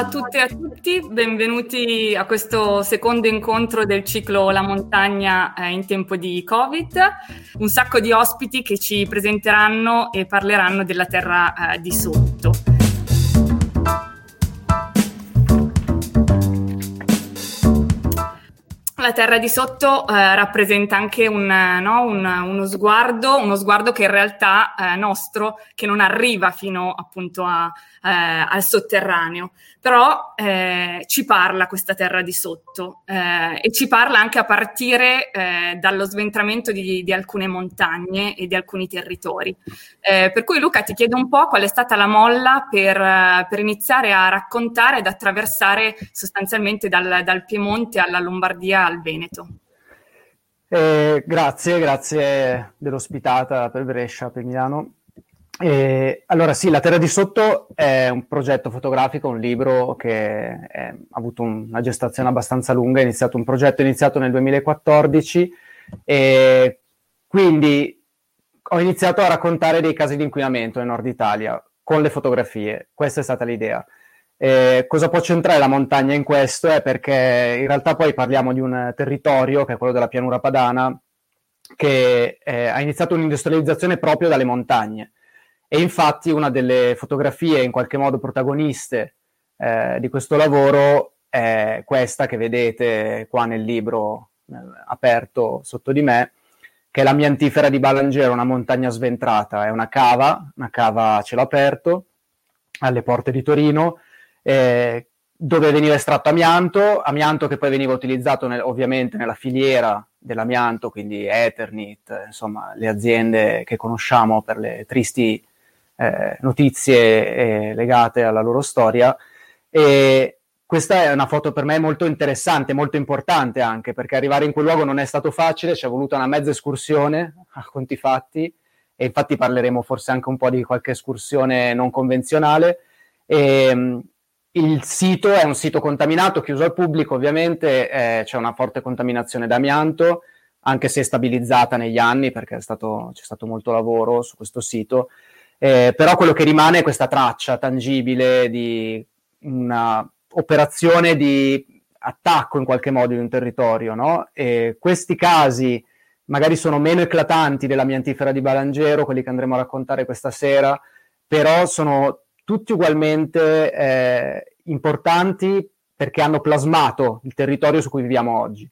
a tutte e a tutti, benvenuti a questo secondo incontro del ciclo La montagna eh, in tempo di Covid. Un sacco di ospiti che ci presenteranno e parleranno della terra eh, di sotto. La terra di sotto eh, rappresenta anche un, no, un, uno sguardo, uno sguardo che in realtà è eh, nostro, che non arriva fino appunto a, eh, al sotterraneo, però eh, ci parla questa terra di sotto eh, e ci parla anche a partire eh, dallo sventramento di, di, alcune montagne e di alcuni territori. Eh, per cui Luca ti chiedo un po' qual è stata la molla per, per iniziare a raccontare ed attraversare sostanzialmente dal, dal Piemonte alla Lombardia al Veneto. Eh, grazie, grazie dell'ospitata per Brescia, per Milano. E, allora sì, La Terra di Sotto è un progetto fotografico, un libro che è, ha avuto un, una gestazione abbastanza lunga, è iniziato un progetto iniziato nel 2014 e quindi ho iniziato a raccontare dei casi di inquinamento nel nord Italia con le fotografie, questa è stata l'idea. E cosa può centrare la montagna in questo? È perché in realtà poi parliamo di un territorio, che è quello della pianura padana, che eh, ha iniziato un'industrializzazione proprio dalle montagne e infatti una delle fotografie in qualche modo protagoniste eh, di questo lavoro è questa che vedete qua nel libro eh, aperto sotto di me, che è la Miantifera di Balangero, una montagna sventrata, è una cava, una cava a cielo aperto, alle porte di Torino, eh, dove veniva estratto amianto, amianto che poi veniva utilizzato nel, ovviamente nella filiera dell'amianto, quindi Eternit, insomma le aziende che conosciamo per le tristi eh, notizie eh, legate alla loro storia. E questa è una foto per me molto interessante, molto importante anche, perché arrivare in quel luogo non è stato facile, ci è voluta una mezza escursione a conti fatti, e infatti parleremo forse anche un po' di qualche escursione non convenzionale. E, il sito è un sito contaminato, chiuso al pubblico, ovviamente eh, c'è una forte contaminazione d'amianto, anche se stabilizzata negli anni perché stato, c'è stato molto lavoro su questo sito. Eh, però quello che rimane è questa traccia tangibile di una operazione di attacco in qualche modo di un territorio, no? Questi casi magari sono meno eclatanti della miantifera di Balangero, quelli che andremo a raccontare questa sera, però sono tutti ugualmente eh, importanti perché hanno plasmato il territorio su cui viviamo oggi.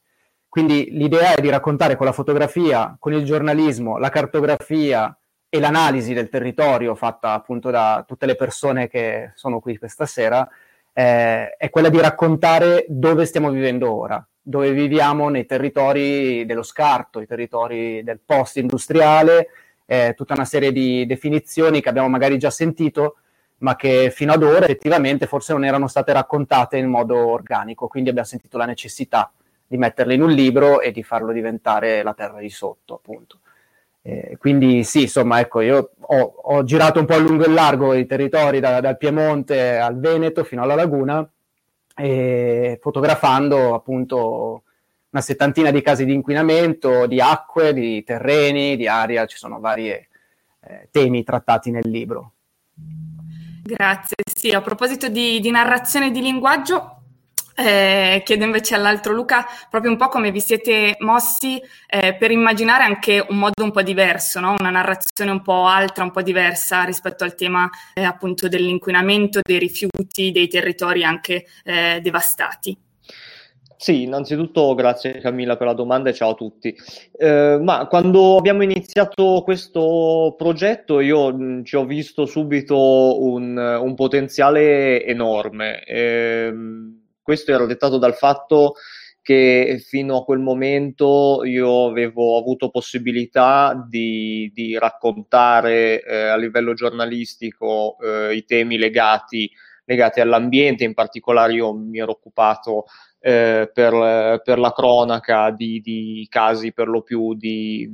Quindi l'idea è di raccontare con la fotografia, con il giornalismo, la cartografia, e l'analisi del territorio fatta appunto da tutte le persone che sono qui questa sera eh, è quella di raccontare dove stiamo vivendo ora, dove viviamo nei territori dello scarto, i territori del post-industriale, eh, tutta una serie di definizioni che abbiamo magari già sentito, ma che fino ad ora effettivamente forse non erano state raccontate in modo organico, quindi abbiamo sentito la necessità di metterle in un libro e di farlo diventare la terra di sotto, appunto. Eh, quindi sì, insomma, ecco, io ho, ho, girato un po' a lungo e largo i territori da, dal Piemonte al Veneto fino alla Laguna, e fotografando appunto una settantina di casi di inquinamento, di acque, di terreni, di aria, ci sono vari eh, temi trattati nel libro. Grazie, sì, a proposito di, di narrazione e di linguaggio, eh, chiedo invece all'altro Luca proprio un po' come vi siete mossi eh, per immaginare anche un modo un po' diverso, no? una narrazione un po' altra, un po' diversa rispetto al tema eh, appunto dell'inquinamento, dei rifiuti, dei territori anche eh, devastati. Sì, innanzitutto grazie Camilla per la domanda e ciao a tutti. Eh, ma quando abbiamo iniziato questo progetto io mh, mm, ci ho visto subito un, un potenziale enorme. Eh, questo era dettato dal fatto che fino a quel momento io avevo avuto possibilità di, di raccontare eh, a livello giornalistico eh, i temi legati, legati, all'ambiente, in particolare io mi ero occupato eh, per, per, la cronaca di, di, casi per lo più di,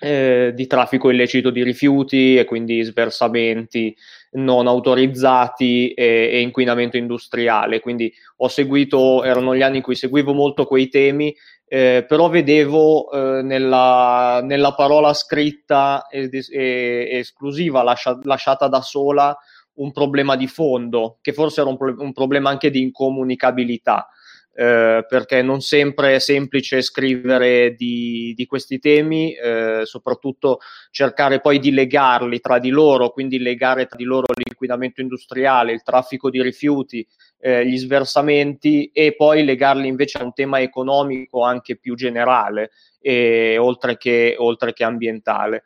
eh, di traffico illecito di rifiuti e quindi sversamenti non autorizzati e, e, inquinamento industriale. Quindi ho seguito, erano gli anni in cui seguivo molto quei temi, eh, però vedevo eh, nella, nella, parola scritta e, e, esclusiva, lascia, lasciata da sola, un problema di fondo, che forse era un, pro- un problema anche di incomunicabilità. Eh, perché non sempre è semplice scrivere di, di questi temi, eh, soprattutto cercare poi di legarli tra di loro, quindi legare tra di loro l'inquinamento industriale, il traffico di rifiuti, eh, gli sversamenti e poi legarli invece a un tema economico anche più generale, oltre che, oltre che ambientale.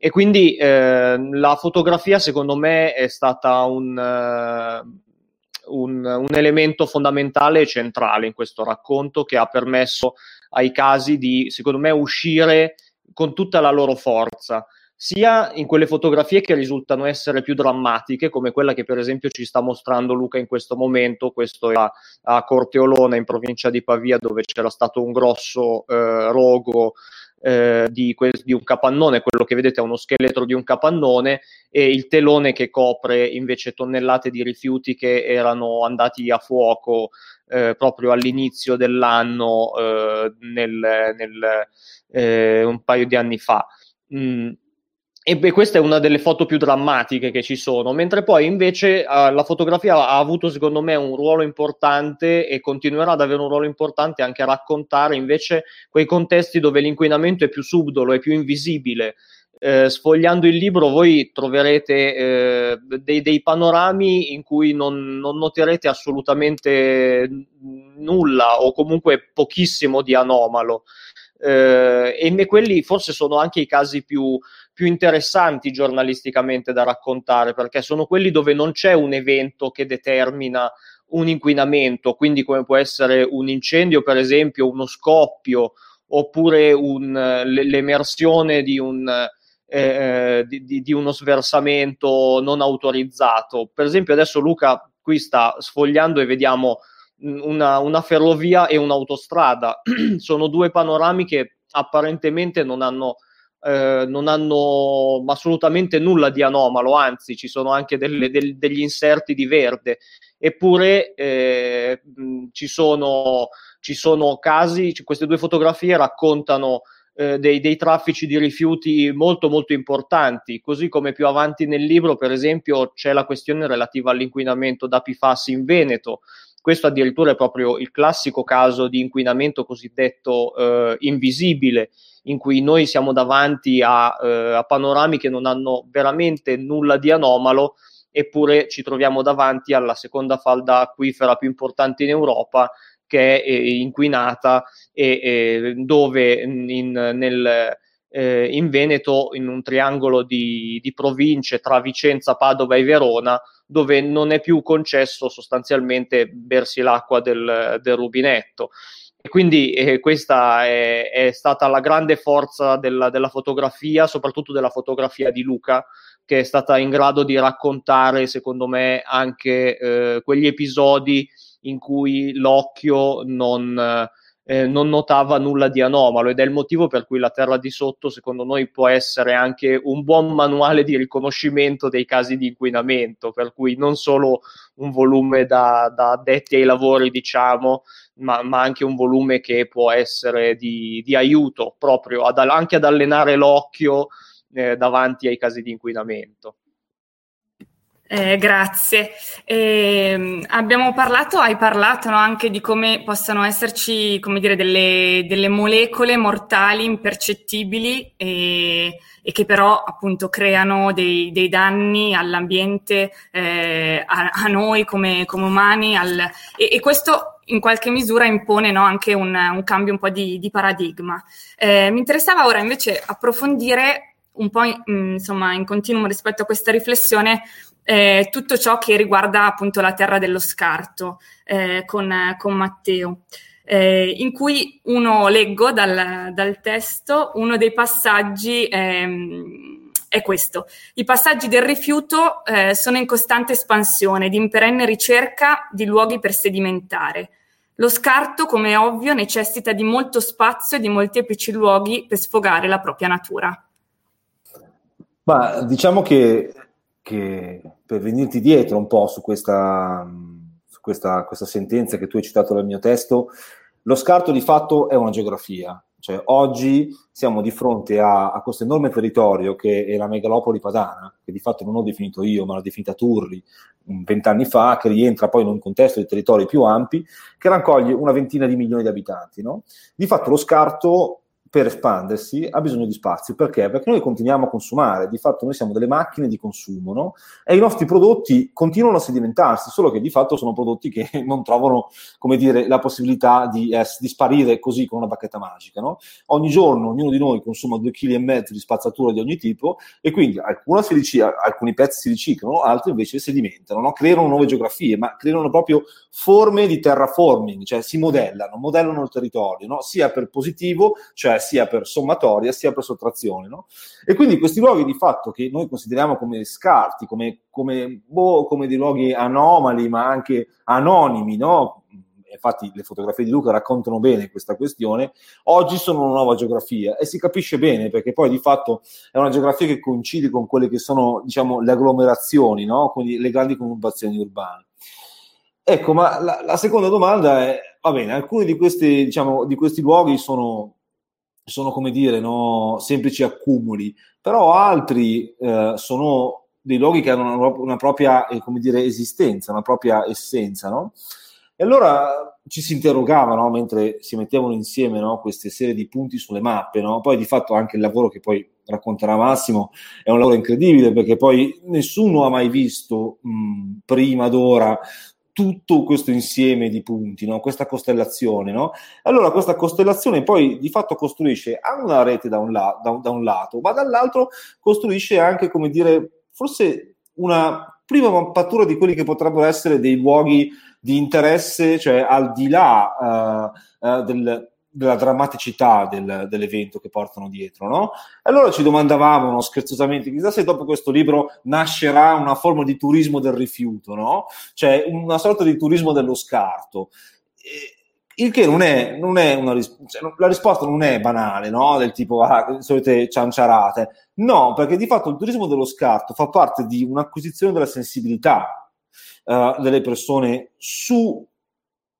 E quindi eh, la fotografia secondo me è stata un, uh, un, un, elemento fondamentale e centrale in questo racconto che ha permesso ai casi di, secondo me, uscire con tutta la loro forza, sia in quelle fotografie che risultano essere più drammatiche, come quella che per esempio ci sta mostrando Luca in questo momento, questo è a, a Corteolona in provincia di Pavia dove c'era stato un grosso eh, rogo eh, di, que- di, un capannone, quello che vedete è uno scheletro di un capannone e il telone che copre invece tonnellate di rifiuti che erano andati a fuoco eh, proprio all'inizio dell'anno, eh, nel, nel, eh, un paio di anni fa. Mm e beh, questa è una delle foto più drammatiche che ci sono, mentre poi invece uh, la fotografia ha avuto secondo me un ruolo importante e continuerà ad avere un ruolo importante anche a raccontare invece quei contesti dove l'inquinamento è più subdolo, è più invisibile. Eh, sfogliando il libro voi troverete eh, dei, dei, panorami in cui non, non noterete assolutamente nulla o comunque pochissimo di anomalo. Eh, e quelli forse sono anche i casi più, più interessanti giornalisticamente da raccontare, perché sono quelli dove non c'è un evento che determina un inquinamento, quindi come può essere un incendio, per esempio, uno scoppio, oppure un, l'emersione di, un, eh, di, di, uno sversamento non autorizzato. Per esempio, adesso Luca qui sta sfogliando e vediamo una, una ferrovia e un'autostrada. Sono due panorami che apparentemente non hanno eh, non hanno assolutamente nulla di anomalo, anzi ci sono anche delle, del, degli inserti di verde, eppure eh, ci, sono, ci sono casi, queste due fotografie raccontano eh, dei, dei, traffici di rifiuti molto molto importanti, così come più avanti nel libro per esempio c'è la questione relativa all'inquinamento da PFAS in Veneto, questo addirittura è proprio il classico caso di inquinamento cosiddetto eh, invisibile, in cui noi siamo davanti a, eh, a panorami che non hanno veramente nulla di anomalo, eppure ci troviamo davanti alla seconda falda acquifera più importante in Europa che è eh, inquinata e, e dove in, nel, eh, in Veneto, in un triangolo di, di, province tra Vicenza, Padova e Verona, dove non è più concesso sostanzialmente bersi l'acqua del, del rubinetto. E quindi eh, questa è, è, stata la grande forza della, della, fotografia, soprattutto della fotografia di Luca, che è stata in grado di raccontare, secondo me, anche eh, quegli episodi in cui l'occhio non, eh, non notava nulla di anomalo ed è il motivo per cui la terra di sotto secondo noi può essere anche un buon manuale di riconoscimento dei casi di inquinamento, per cui non solo un volume da, da addetti ai lavori, diciamo, ma, ma, anche un volume che può essere di, di aiuto proprio ad, anche ad allenare l'occhio eh, davanti ai casi di inquinamento. Eh, grazie. Eh, abbiamo parlato, hai parlato no, anche di come possano esserci, come dire, delle, delle molecole mortali impercettibili e, e, che però appunto creano dei, dei danni all'ambiente, eh, a, a, noi come, come umani, al, e, e, questo in qualche misura impone no, anche un, un, cambio un po' di, di paradigma. Eh, mi interessava ora invece approfondire un po' in, insomma in continuum rispetto a questa riflessione eh, tutto ciò che riguarda appunto la terra dello scarto eh, con, con, Matteo, eh, in cui uno leggo dal, dal, testo uno dei passaggi. Ehm, è questo. I passaggi del rifiuto eh, sono in costante espansione ed in perenne ricerca di luoghi per sedimentare. Lo scarto, come è ovvio, necessita di molto spazio e di molteplici luoghi per sfogare la propria natura. Ma diciamo che che per venirti dietro un po' su questa, su questa, questa sentenza che tu hai citato nel mio testo, lo scarto di fatto è una geografia, Cioè, oggi siamo di fronte a, a, questo enorme territorio che è la megalopoli padana, che di fatto non ho definito io, ma l'ha definita Turri vent'anni fa, che rientra poi in un contesto di territori più ampi, che raccoglie una ventina di milioni di abitanti. No? Di fatto lo scarto per espandersi ha bisogno di spazio. Perché? Perché noi continuiamo a consumare, di fatto noi siamo delle macchine di consumo, no? E i nostri prodotti continuano a sedimentarsi, solo che di fatto sono prodotti che non trovano, come dire, la possibilità di, eh, di sparire così con una bacchetta magica, no? Ogni giorno ognuno di noi consuma due kg mezzo di spazzatura di ogni tipo e quindi ric- alcuni pezzi si riciclano, altri invece sedimentano, no? Creano nuove geografie, ma creano proprio forme di terraforming, cioè si modellano, modellano il territorio, no? sia per positivo, cioè sia per sommatoria, sia per sottrazione. No? E quindi questi luoghi di fatto che noi consideriamo come scarti, come, come, boh, come dei luoghi anomali, ma anche anonimi, no? infatti le fotografie di Luca raccontano bene questa questione, oggi sono una nuova geografia e si capisce bene perché poi di fatto è una geografia che coincide con quelle che sono diciamo, le agglomerazioni, no? quindi le grandi conurbazioni urbane. Ecco, ma la, la, seconda domanda è, va bene, alcuni di questi, diciamo, di questi luoghi sono, sono, come dire, no, semplici accumuli, però altri eh, sono dei luoghi che hanno una, una propria, eh, dire, esistenza, una propria essenza, no? E allora ci si interrogava, no, mentre si mettevano insieme queste serie di punti sulle mappe, poi di fatto anche il lavoro che poi racconterà Massimo è un lavoro incredibile perché poi nessuno ha mai visto mh, prima d'ora tutto questo insieme di punti, no? questa costellazione. No? Allora questa costellazione poi di fatto costruisce una rete da un, la- da, un, da un, lato, ma dall'altro costruisce anche, come dire, forse una prima mappatura di quelli che potrebbero essere dei luoghi di interesse, cioè al di là uh, uh, del, della drammaticità del, dell'evento che portano dietro, no? Allora ci domandavamo scherzosamente, chissà se dopo questo libro nascerà una forma di turismo del rifiuto, no? Cioè una sorta di turismo dello scarto. Il che non è, non è una risposta, cioè, la risposta non è banale, no? Del tipo, ah, solite cianciarate. No, perché di fatto il turismo dello scarto fa parte di un'acquisizione della sensibilità uh, delle persone su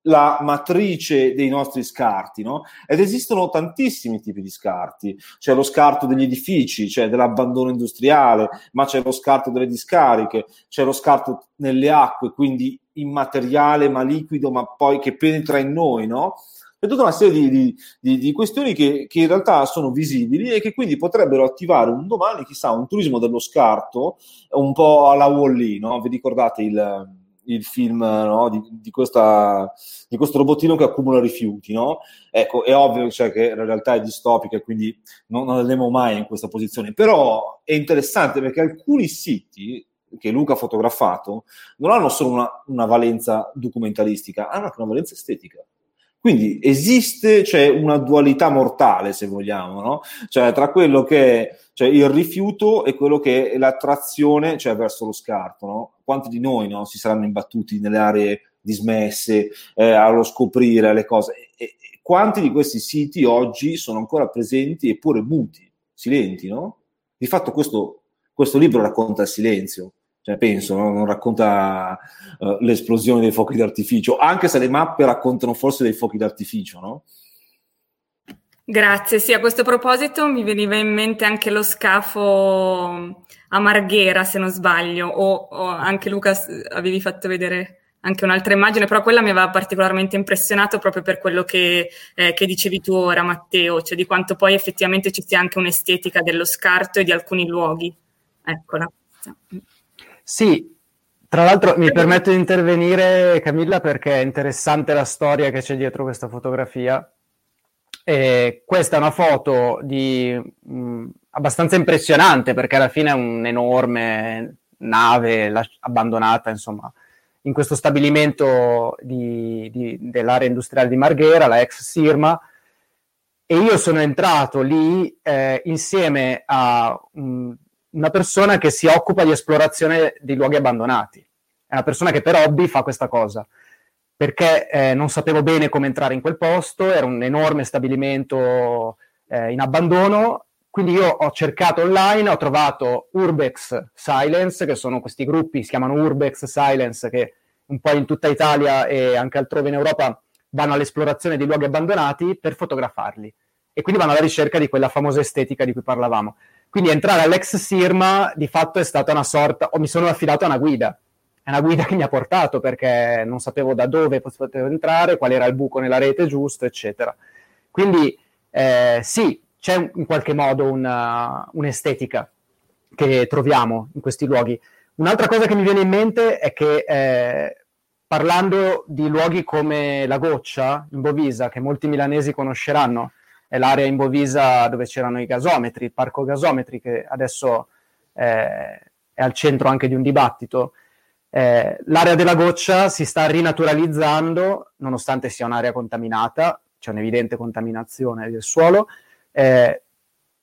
la matrice dei nostri scarti, no? Ed esistono tantissimi tipi di scarti. C'è lo scarto degli edifici, c'è dell'abbandono industriale, ma c'è lo scarto delle discariche, c'è lo scarto nelle acque, quindi immateriale ma liquido, ma poi che penetra in noi, no? È tutta una serie di, di, di, questioni che, che, in realtà sono visibili e che quindi potrebbero attivare un domani, chissà, un turismo dello scarto, un po' alla Wall-E, no? Vi ricordate il il film no? di, di, questa, di, questo robottino che accumula rifiuti. No? Ecco, è ovvio cioè, che la realtà è distopica quindi non, non andremo mai in questa posizione, però è interessante perché alcuni siti che Luca ha fotografato non hanno solo una, una valenza documentalistica, hanno anche una valenza estetica. Quindi esiste cioè, una dualità mortale, se vogliamo, no? cioè, tra quello che è cioè, il rifiuto e quello che è l'attrazione cioè, verso lo scarto. No? Quanti di noi no, si saranno imbattuti nelle aree dismesse eh, allo scoprire le cose? E, e, quanti di questi siti oggi sono ancora presenti eppure muti, silenti? No? Di fatto questo, questo libro racconta il silenzio cioè, penso, no? non racconta uh, l'esplosione dei fuochi d'artificio, anche se le mappe raccontano forse dei fuochi d'artificio, no? Grazie, sì, a questo proposito mi veniva in mente anche lo scafo a Marghera, se non sbaglio, o, o anche Luca avevi fatto vedere anche un'altra immagine, però quella mi aveva particolarmente impressionato proprio per quello che, eh, che, dicevi tu ora, Matteo, cioè di quanto poi effettivamente ci sia anche un'estetica dello scarto e di alcuni luoghi. Eccola. Sì, tra l'altro mi permetto di intervenire Camilla perché è interessante la storia che c'è dietro questa fotografia. E questa è una foto di, mh, abbastanza impressionante perché alla fine è un'enorme nave las- abbandonata, insomma, in questo stabilimento di, di, dell'area industriale di Marghera, la ex Sirma, e io sono entrato lì eh, insieme a mh, una persona che si occupa di esplorazione di luoghi abbandonati. È una persona che per hobby fa questa cosa, perché eh, non sapevo bene come entrare in quel posto, era un enorme stabilimento eh, in abbandono, quindi io ho cercato online, ho trovato Urbex Silence, che sono questi gruppi, si chiamano Urbex Silence, che un po' in tutta Italia e anche altrove in Europa vanno all'esplorazione di luoghi abbandonati per fotografarli e quindi vanno alla ricerca di quella famosa estetica di cui parlavamo. Quindi entrare all'ex Sirma di fatto è stata una sorta, o mi sono affidato a una guida, è una guida che mi ha portato perché non sapevo da dove potevo entrare, qual era il buco nella rete giusto, eccetera. Quindi eh, sì, c'è in qualche modo una, un'estetica che troviamo in questi luoghi. Un'altra cosa che mi viene in mente è che eh, parlando di luoghi come La Goccia in Bovisa, che molti milanesi conosceranno, è l'area in Bovisa dove c'erano i gasometri, il parco gasometri che adesso eh, è al centro anche di un dibattito. Eh, l'area della goccia si sta rinaturalizzando, nonostante sia un'area contaminata, c'è un'evidente contaminazione del suolo, eh,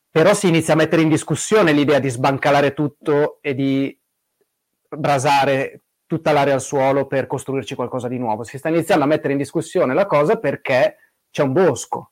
però si inizia a mettere in discussione l'idea di sbancalare tutto e di brasare tutta l'area al suolo per costruirci qualcosa di nuovo. Si sta iniziando a mettere in discussione la cosa perché c'è un bosco.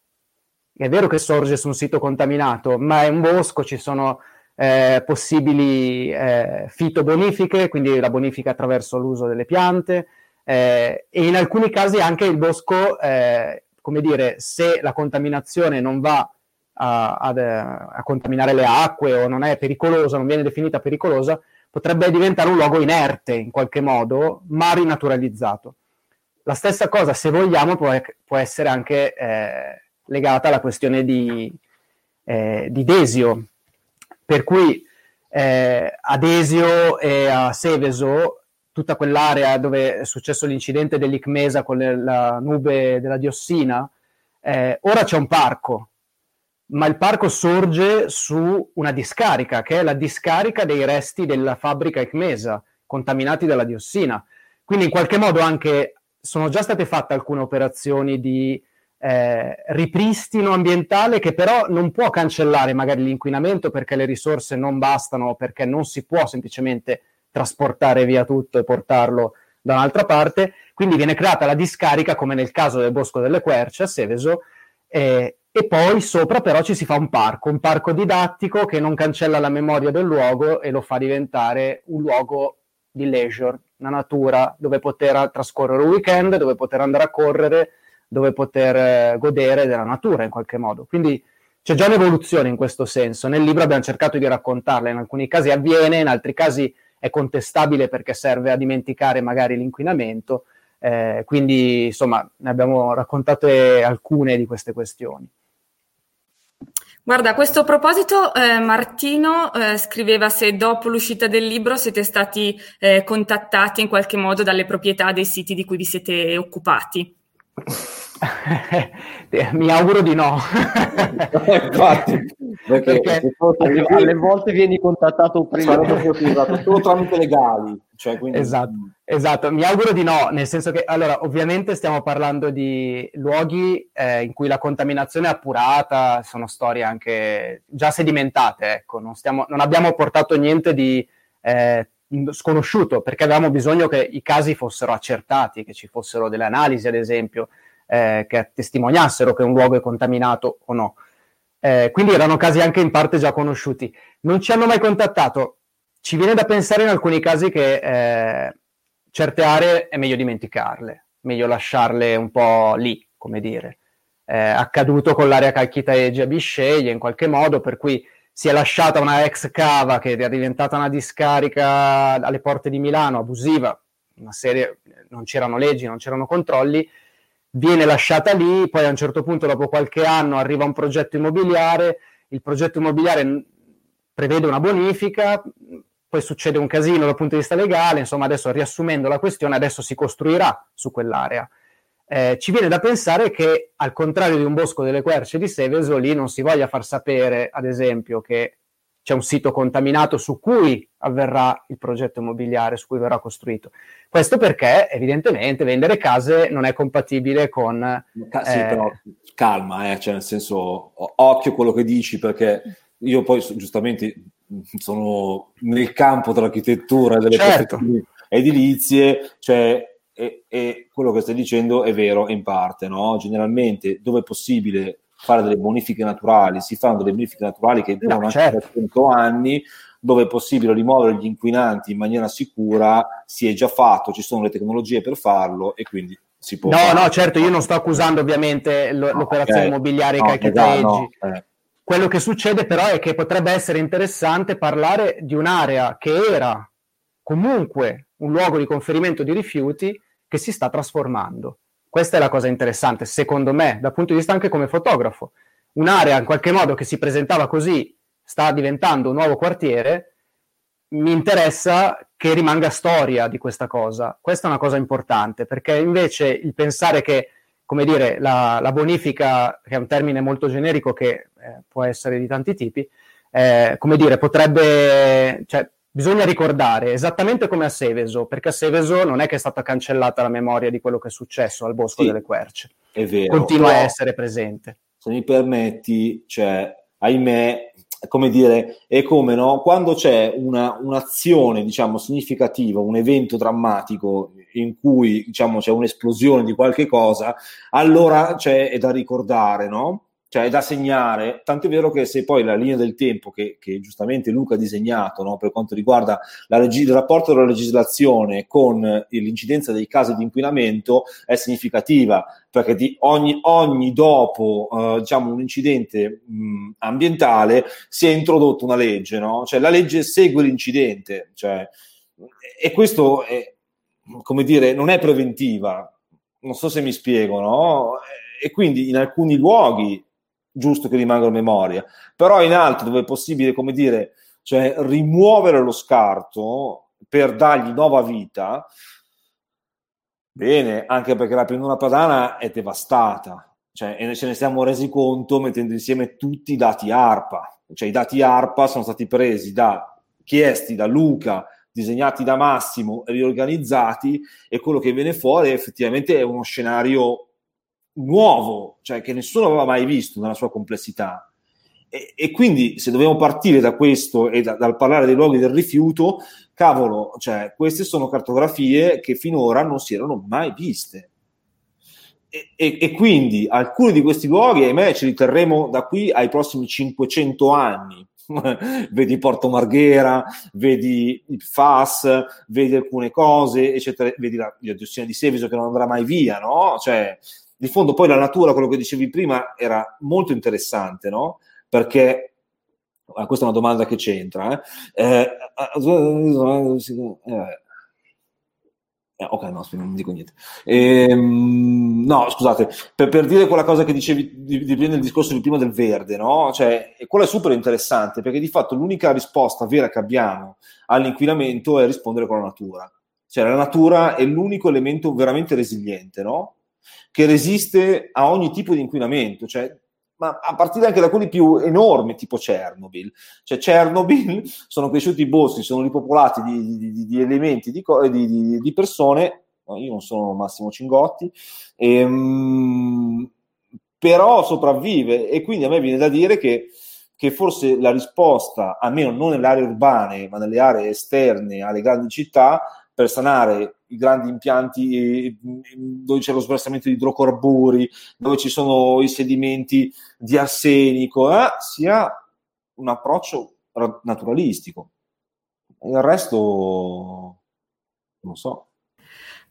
È vero che sorge su un sito contaminato, ma è un bosco, ci sono eh, possibili eh, fitobonifiche, quindi la bonifica attraverso l'uso delle piante, eh, e in alcuni casi anche il bosco, eh, come dire, se la contaminazione non va a, a, a, contaminare le acque o non è pericolosa, non viene definita pericolosa, potrebbe diventare un luogo inerte in qualche modo, ma rinaturalizzato. La stessa cosa, se vogliamo, può, può essere anche eh, legata alla questione di, eh, di Desio, per cui eh, ad Esio e a Seveso, tutta quell'area dove è successo l'incidente dell'Icmesa con le, la nube della diossina, eh, ora c'è un parco, ma il parco sorge su una discarica, che è la discarica dei resti della fabbrica Icmesa, contaminati dalla diossina. Quindi in qualche modo anche sono già state fatte alcune operazioni di eh, ripristino ambientale che però non può cancellare magari l'inquinamento perché le risorse non bastano, perché non si può semplicemente trasportare via tutto e portarlo da un'altra parte. Quindi viene creata la discarica, come nel caso del Bosco delle Querce a Seveso, eh, e poi sopra però ci si fa un parco, un parco didattico che non cancella la memoria del luogo e lo fa diventare un luogo di leisure, una natura dove poter trascorrere un weekend, dove poter andare a correre, dove poter eh, godere della natura in qualche modo. Quindi c'è già un'evoluzione in questo senso. Nel libro abbiamo cercato di raccontarla, in alcuni casi avviene, in altri casi è contestabile perché serve a dimenticare magari l'inquinamento. Eh, quindi insomma ne abbiamo raccontate alcune di queste questioni. Guarda, a questo proposito eh, Martino eh, scriveva se dopo l'uscita del libro siete stati eh, contattati in qualche modo dalle proprietà dei siti di cui vi siete occupati. Mi auguro di no. Infatti, perché, perché alle, alle, volte vieni contattato prima. Solo tramite legali. Cioè, quindi... esatto, esatto, mi auguro di no, nel senso che, allora, ovviamente stiamo parlando di luoghi eh, in cui la contaminazione è appurata, sono storie anche già sedimentate, ecco, non, stiamo, non abbiamo portato niente di eh, sconosciuto, perché avevamo bisogno che i casi fossero accertati, che ci fossero delle analisi, ad esempio, eh, che testimoniassero che un luogo è contaminato o no. Eh, quindi erano casi anche in parte già conosciuti. Non ci hanno mai contattato. Ci viene da pensare in alcuni casi che eh, certe aree è meglio dimenticarle, meglio lasciarle un po' lì, come dire. È accaduto con l'area Calchitaegi a Bisceglie in qualche modo, per cui si è lasciata una ex cava che è diventata una discarica alle porte di Milano, abusiva, una serie, non c'erano leggi, non c'erano controlli, viene lasciata lì, poi a un certo punto, dopo qualche anno, arriva un progetto immobiliare, il progetto immobiliare prevede una bonifica, poi succede un casino dal punto di vista legale, insomma adesso riassumendo la questione, adesso si costruirà su quell'area. Eh, ci viene da pensare che al contrario di un bosco delle querce di Seveso, lì non si voglia far sapere, ad esempio, che c'è un sito contaminato su cui avverrà il progetto immobiliare, su cui verrà costruito. Questo perché evidentemente vendere case non è compatibile con... Sì, eh... però calma, eh, cioè nel senso, occhio quello che dici perché io poi giustamente sono nel campo dell'architettura e delle certo. edilizie, cioè e, e, quello che stai dicendo è vero in parte, no? Generalmente dove è possibile fare delle bonifiche naturali, si fanno delle bonifiche naturali che durano no, certo. 100 anni, dove è possibile rimuovere gli inquinanti in maniera sicura, si è già fatto, ci sono le tecnologie per farlo e quindi si può... No, fare. no, certo, io non sto accusando ovviamente l- no, l'operazione okay. immobiliare no, caccheteggi. No, eh. Quello che succede però è che potrebbe essere interessante parlare di un'area che era comunque un luogo di conferimento di rifiuti che si sta trasformando. Questa è la cosa interessante, secondo me, dal punto di vista anche come fotografo. Un'area in qualche modo che si presentava così sta diventando un nuovo quartiere, mi interessa che rimanga storia di questa cosa. Questa è una cosa importante, perché invece il pensare che, come dire, la, la bonifica, che è un termine molto generico che eh, può essere di tanti tipi, eh, come dire, potrebbe, cioè, bisogna ricordare esattamente come a Seveso, perché a Seveso non è che è stata cancellata la memoria di quello che è successo al Bosco sì, delle Querce. È vero. Continua a essere presente. Se mi permetti, cioè, ahimè, come dire, è come no? quando c'è una, un'azione diciamo, significativa, un evento drammatico in cui diciamo, c'è un'esplosione di qualche cosa, allora c'è, è da ricordare, no? Cioè è da segnare, tanto è vero che se poi la linea del tempo che, che giustamente Luca ha disegnato no, per quanto riguarda reg- il rapporto della legislazione con l'incidenza dei casi di inquinamento è significativa, perché di ogni, ogni dopo uh, diciamo, un incidente mh, ambientale si è introdotta una legge, no? cioè la legge segue l'incidente, cioè, e questo è, come dire, non è preventiva, non so se mi spiego, no? E quindi in alcuni luoghi giusto che rimanga in memoria, però in altri dove è possibile, come dire, cioè rimuovere lo scarto per dargli nuova vita, bene, anche perché la pianura padana è devastata, cioè, e ce ne siamo resi conto mettendo insieme tutti i dati ARPA, cioè i dati ARPA sono stati presi da, chiesti da Luca, disegnati da Massimo, riorganizzati e quello che viene fuori effettivamente è uno scenario nuovo, cioè che nessuno aveva mai visto nella sua complessità. E, e quindi se dobbiamo partire da questo e da, dal parlare dei luoghi del rifiuto, cavolo, cioè queste sono cartografie che finora non si erano mai viste. E, e, e, quindi alcuni di questi luoghi, ahimè, ce li terremo da qui ai prossimi 500 anni. vedi Porto Marghera, vedi FAS, vedi alcune cose, eccetera, vedi la, la di Seviso che non andrà mai via, no? Cioè, di fondo poi la natura, quello che dicevi prima, era molto interessante, no? Perché ah, questa è una domanda che c'entra. Eh? Eh, eh, ok, no, non dico niente. Ehm, no, scusate, per, per, dire quella cosa che dicevi di, di, nel discorso di prima del verde, no? Cioè, quello è super interessante perché di fatto l'unica risposta vera che abbiamo all'inquinamento è rispondere con la natura. Cioè, la natura è l'unico elemento veramente resiliente, no? Che resiste a ogni tipo di inquinamento, cioè, ma a partire anche da quelli più enormi, tipo Chernobyl. Cioè, Chernobyl sono cresciuti i boschi, sono ripopolati di, di, di, di elementi, di, persone, io non sono Massimo Cingotti, ehm, però sopravvive e quindi a me viene da dire che che forse la risposta, almeno non nelle aree urbane, ma nelle aree esterne alle grandi città, per sanare i grandi impianti dove c'è lo sversamento di idrocarburi, dove ci sono i sedimenti di arsenico, eh, sia un approccio naturalistico. Il resto non so.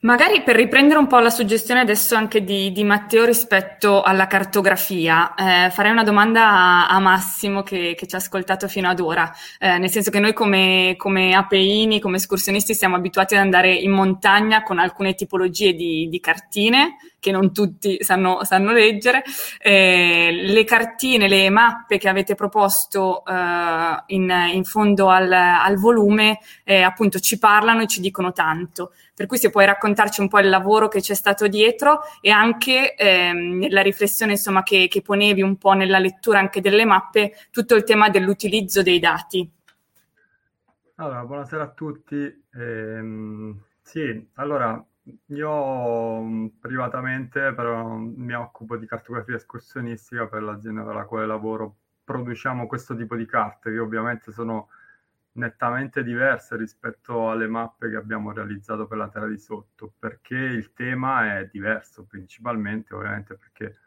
Magari per riprendere un po' la suggestione adesso anche di, di Matteo rispetto alla cartografia, eh, farei una domanda a, a Massimo che, che, ci ha ascoltato fino ad ora, eh, nel senso che noi come, come apeini, come escursionisti siamo abituati ad andare in montagna con alcune tipologie di, di cartine che non tutti sanno, sanno leggere. Eh, le cartine, le mappe che avete proposto eh, in, in, fondo al, al volume eh, appunto ci parlano e ci dicono tanto. Per cui se puoi raccontarci un po' il lavoro che c'è stato dietro e anche ehm, riflessione insomma, che, che ponevi un po' nella lettura anche delle mappe, tutto il tema dell'utilizzo dei dati. Allora, buonasera a tutti. Ehm, sì, allora io mm, privatamente però mi occupo di cartografia escursionistica per l'azienda per la quale lavoro. Produciamo questo tipo di carte che ovviamente sono nettamente diverse rispetto alle mappe che abbiamo realizzato per la terra di sotto, perché il tema è diverso, principalmente ovviamente perché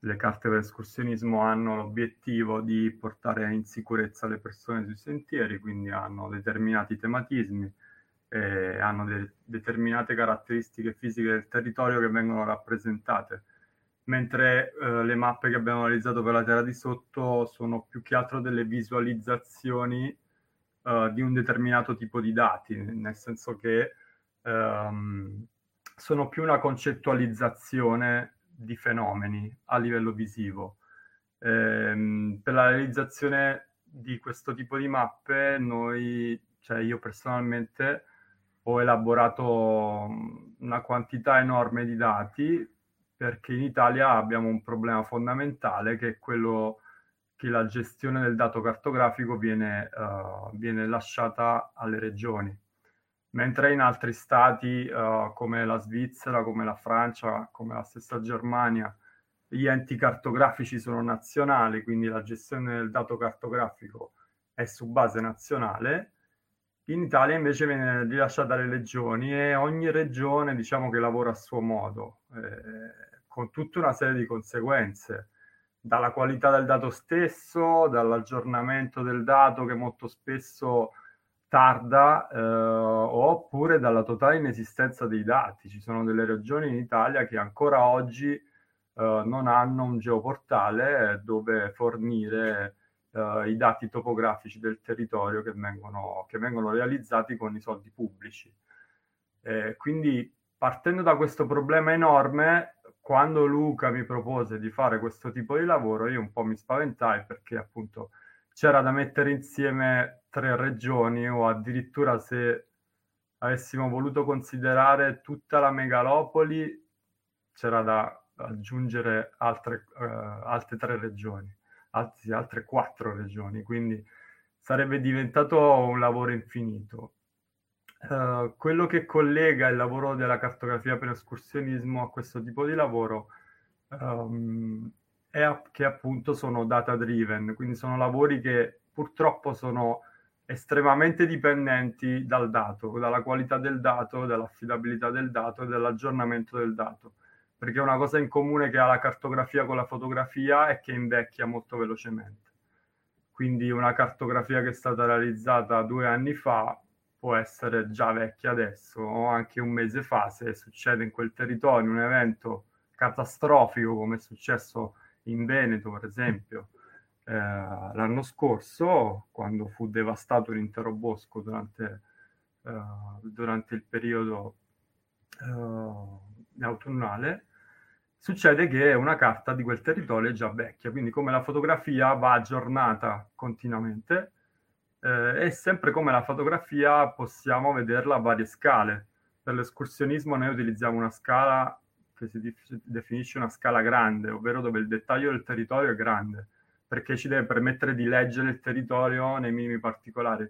le carte per escursionismo hanno l'obiettivo di portare in sicurezza le persone sui sentieri, quindi hanno determinati tematismi eh, hanno de- determinate caratteristiche fisiche del territorio che vengono rappresentate, mentre eh, le mappe che abbiamo realizzato per la terra di sotto sono più che altro delle visualizzazioni uh, di un determinato tipo di dati, nel senso che um, sono più una concettualizzazione di fenomeni a livello visivo. Ehm, per la realizzazione di questo tipo di mappe, noi, cioè io personalmente, ho elaborato una quantità enorme di dati perché in Italia abbiamo un problema fondamentale che è quello che la gestione del dato cartografico viene, uh, viene lasciata alle regioni, mentre in altri stati uh, come la Svizzera, come la Francia, come la stessa Germania, gli enti cartografici sono nazionali, quindi la gestione del dato cartografico è su base nazionale. In Italia invece viene rilasciata alle regioni e ogni regione diciamo che lavora a suo modo, eh, con tutta una serie di conseguenze dalla qualità del dato stesso, dall'aggiornamento del dato che molto spesso tarda, eh, oppure dalla totale inesistenza dei dati. Ci sono delle regioni in Italia che ancora oggi eh, non hanno un geoportale dove fornire eh, i dati topografici del territorio che vengono, che vengono realizzati con i soldi pubblici. quindi partendo da questo problema enorme, quando Luca mi propose di fare questo tipo di lavoro, io un po' mi spaventai perché appunto c'era da mettere insieme tre regioni o addirittura se avessimo voluto considerare tutta la megalopoli, c'era da aggiungere altre, uh, altre tre regioni, anzi altre quattro regioni, quindi sarebbe diventato un lavoro infinito. Uh, quello che collega il lavoro della cartografia per escursionismo a questo tipo di lavoro um, è che appunto sono data driven, quindi sono lavori che purtroppo sono estremamente dipendenti dal dato, dalla qualità del dato, dall'affidabilità del dato e dall'aggiornamento del dato, perché una cosa in comune che ha la cartografia con la fotografia è che invecchia molto velocemente. Quindi una cartografia che è stata realizzata due anni fa può essere già vecchia adesso o anche un mese fa se succede in quel territorio un evento catastrofico come è successo in Veneto per esempio eh, l'anno scorso quando fu devastato l'intero bosco durante, eh, durante il periodo eh, autunnale succede che una carta di quel territorio è già vecchia. Quindi come la fotografia va aggiornata continuamente eh, e sempre come la fotografia possiamo vederla a varie scale. Per l'escursionismo noi utilizziamo una scala che si definisce una scala grande, ovvero dove il dettaglio del territorio è grande, perché ci deve permettere di leggere il territorio nei minimi particolari.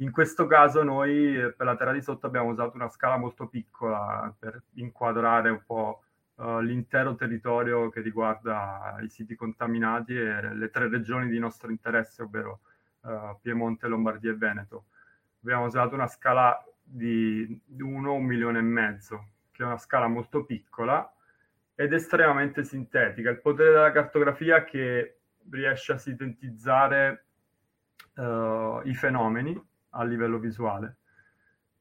In questo caso noi per la terra di sotto abbiamo usato una scala molto piccola per inquadrare un po' uh, l'intero territorio che riguarda i siti contaminati e le tre regioni di nostro interesse, ovvero uh, Piemonte, Lombardia e Veneto. Abbiamo usato una scala di 1 un milione e mezzo, che è una scala molto piccola ed estremamente sintetica. Il potere della cartografia che riesce a sintetizzare uh, i fenomeni a livello visuale.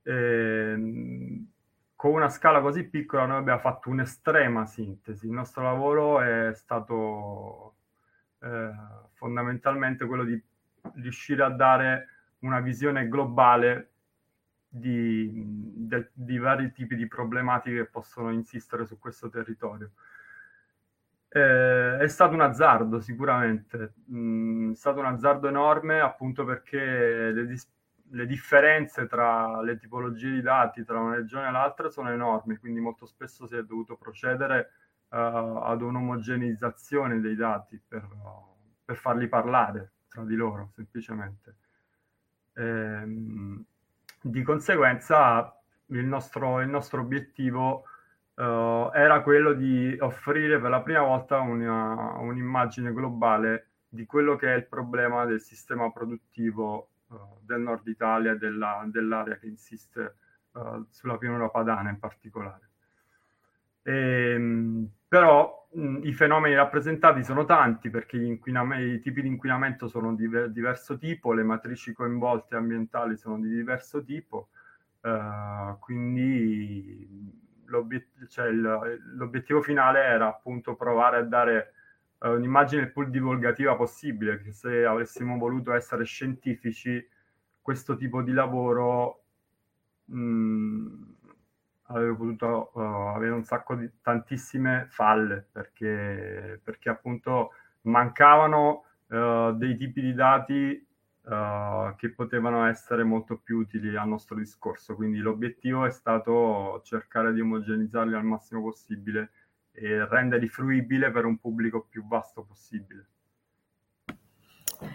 E, ehm, con una scala così piccola noi abbiamo fatto un'estrema sintesi. Il nostro lavoro è stato eh, fondamentalmente quello di riuscire a dare una visione globale di, de, di, vari tipi di problematiche che possono insistere su questo territorio. Eh, è stato un azzardo sicuramente, mm, è stato un azzardo enorme appunto perché le, dis- le, differenze tra le tipologie di dati tra una regione e l'altra sono enormi, quindi molto spesso si è dovuto procedere uh, ad un'omogeneizzazione dei dati per, per farli parlare tra di loro, semplicemente. Ehm, di conseguenza il nostro, il nostro obiettivo uh, era quello di offrire per la prima volta una, un'immagine globale di quello che è il problema del sistema produttivo uh, del nord Italia e della, dell'area che insiste uh, sulla pianura padana in particolare. E, ehm, però mh, i fenomeni rappresentati sono tanti perché i tipi di inquinamento sono di diver- diverso tipo, le matrici coinvolte ambientali sono di diverso tipo, Uh, quindi l'obiet- cioè il, l'obiettivo finale era appunto provare a dare uh, un'immagine il più divulgativa possibile, che se avessimo voluto essere scientifici, questo tipo di lavoro mh, mm, avrebbe potuto uh, avere un sacco di tantissime falle, perché, perché appunto mancavano dei tipi di dati uh, che potevano essere molto più utili al nostro discorso. Quindi l'obiettivo è stato cercare di omogenizzarli al massimo possibile e renderli fruibili per un pubblico più vasto possibile.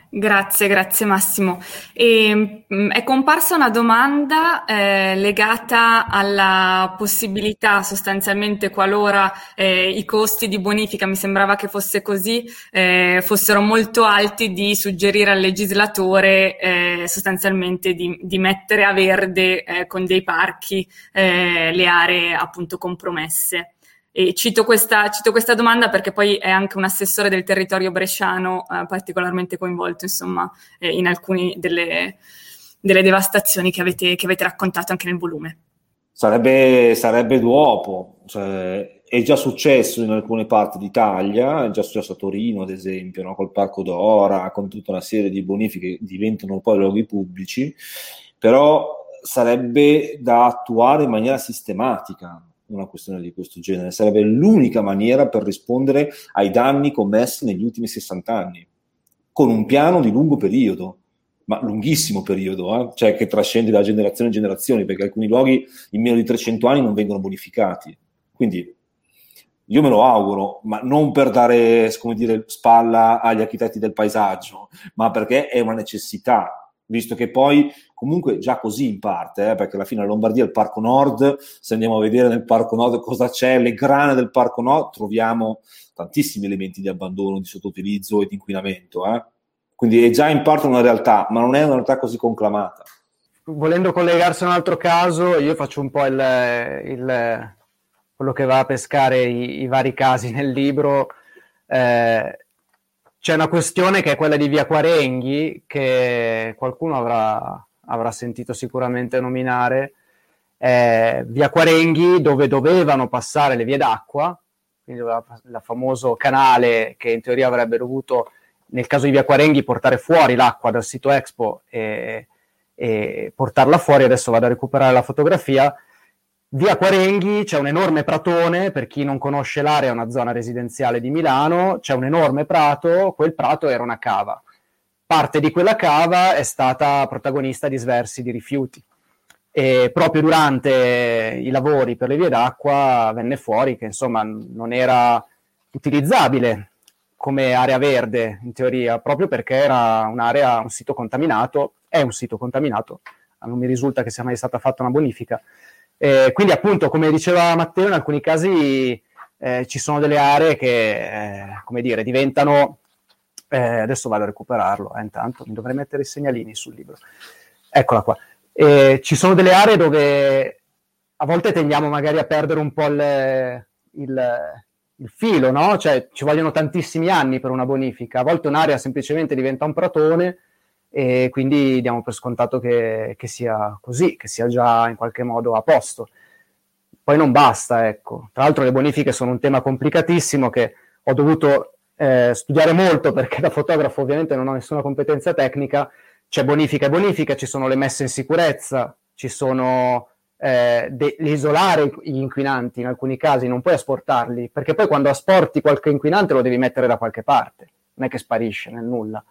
Grazie, grazie Massimo. E, mh, mm, è comparsa una domanda eh, legata alla possibilità, sostanzialmente, qualora eh, i costi di bonifica, mi sembrava che fosse così, eh, fossero molto alti, di suggerire al legislatore eh, sostanzialmente di, di, mettere a verde eh, con dei parchi eh, le aree appunto compromesse. E cito questa, cito questa, domanda perché poi è anche un assessore del territorio bresciano eh, particolarmente coinvolto insomma, eh, in alcune delle, delle devastazioni che avete, che avete, raccontato anche nel volume. Sarebbe, sarebbe dopo, cioè, è già successo in alcune parti d'Italia, è già successo a Torino ad esempio, no? col Parco d'Ora, con tutta una serie di bonifiche che diventano poi luoghi pubblici, però sarebbe da attuare in maniera sistematica, una questione di questo genere. Sarebbe l'unica maniera per rispondere ai danni commessi negli ultimi 60 anni, con un piano di lungo periodo, ma lunghissimo periodo, eh? cioè che trascende da generazione in generazione, perché alcuni luoghi in meno di 300 anni non vengono bonificati. Quindi io me lo auguro, ma non per dare, dire, spalla agli architetti del paesaggio, ma perché è una necessità visto che poi comunque già così in parte, eh, perché alla fine la Lombardia è il Parco Nord, se andiamo a vedere nel Parco Nord cosa c'è, le grane del Parco Nord, troviamo tantissimi elementi di abbandono, di sottoutilizzo e di inquinamento. Eh. Quindi è già in parte una realtà, ma non è una realtà così conclamata. Volendo collegarsi a un altro caso, io faccio un po' il, il quello che va a pescare i, i vari casi nel libro. Eh, c'è una questione che è quella di Via Quarenghi, che qualcuno avrà, avrà sentito sicuramente nominare. Eh, via Quarenghi, dove dovevano passare le vie d'acqua, quindi il famoso canale che in teoria avrebbe dovuto, nel caso di Via Quarenghi, portare fuori l'acqua dal sito Expo e, e portarla fuori. Adesso vado a recuperare la fotografia Via Quarenghi c'è un enorme pratone, per chi non conosce l'area è una zona residenziale di Milano, c'è un enorme prato, quel prato era una cava. Parte di quella cava è stata protagonista di sversi di rifiuti. E proprio durante i lavori per le vie d'acqua venne fuori che insomma non era utilizzabile come area verde in teoria, proprio perché era un'area, un sito contaminato, è un sito contaminato, non mi risulta che sia mai stata fatta una bonifica. Eh, quindi appunto, come diceva Matteo, in alcuni casi eh, ci sono delle aree che, eh, come dire, diventano... Eh, adesso vado a recuperarlo, eh, intanto mi dovrei mettere i segnalini sul libro. Eccola qua. ci sono delle aree dove a volte tendiamo magari a perdere un po' il, il, il filo, no? Cioè ci vogliono tantissimi anni per una bonifica. A volte un'area semplicemente diventa un pratone e quindi diamo per scontato che, che, sia così, che sia già in qualche modo a posto. Poi non basta, ecco. Tra l'altro le bonifiche sono un tema complicatissimo che ho dovuto eh, studiare molto perché da fotografo ovviamente non ho nessuna competenza tecnica. C'è bonifica e bonifica, ci sono le messe in sicurezza, ci sono eh, de- isolare gli inquinanti in alcuni casi, non puoi asportarli, perché poi quando asporti qualche inquinante lo devi mettere da qualche parte, non è che sparisce nel nulla.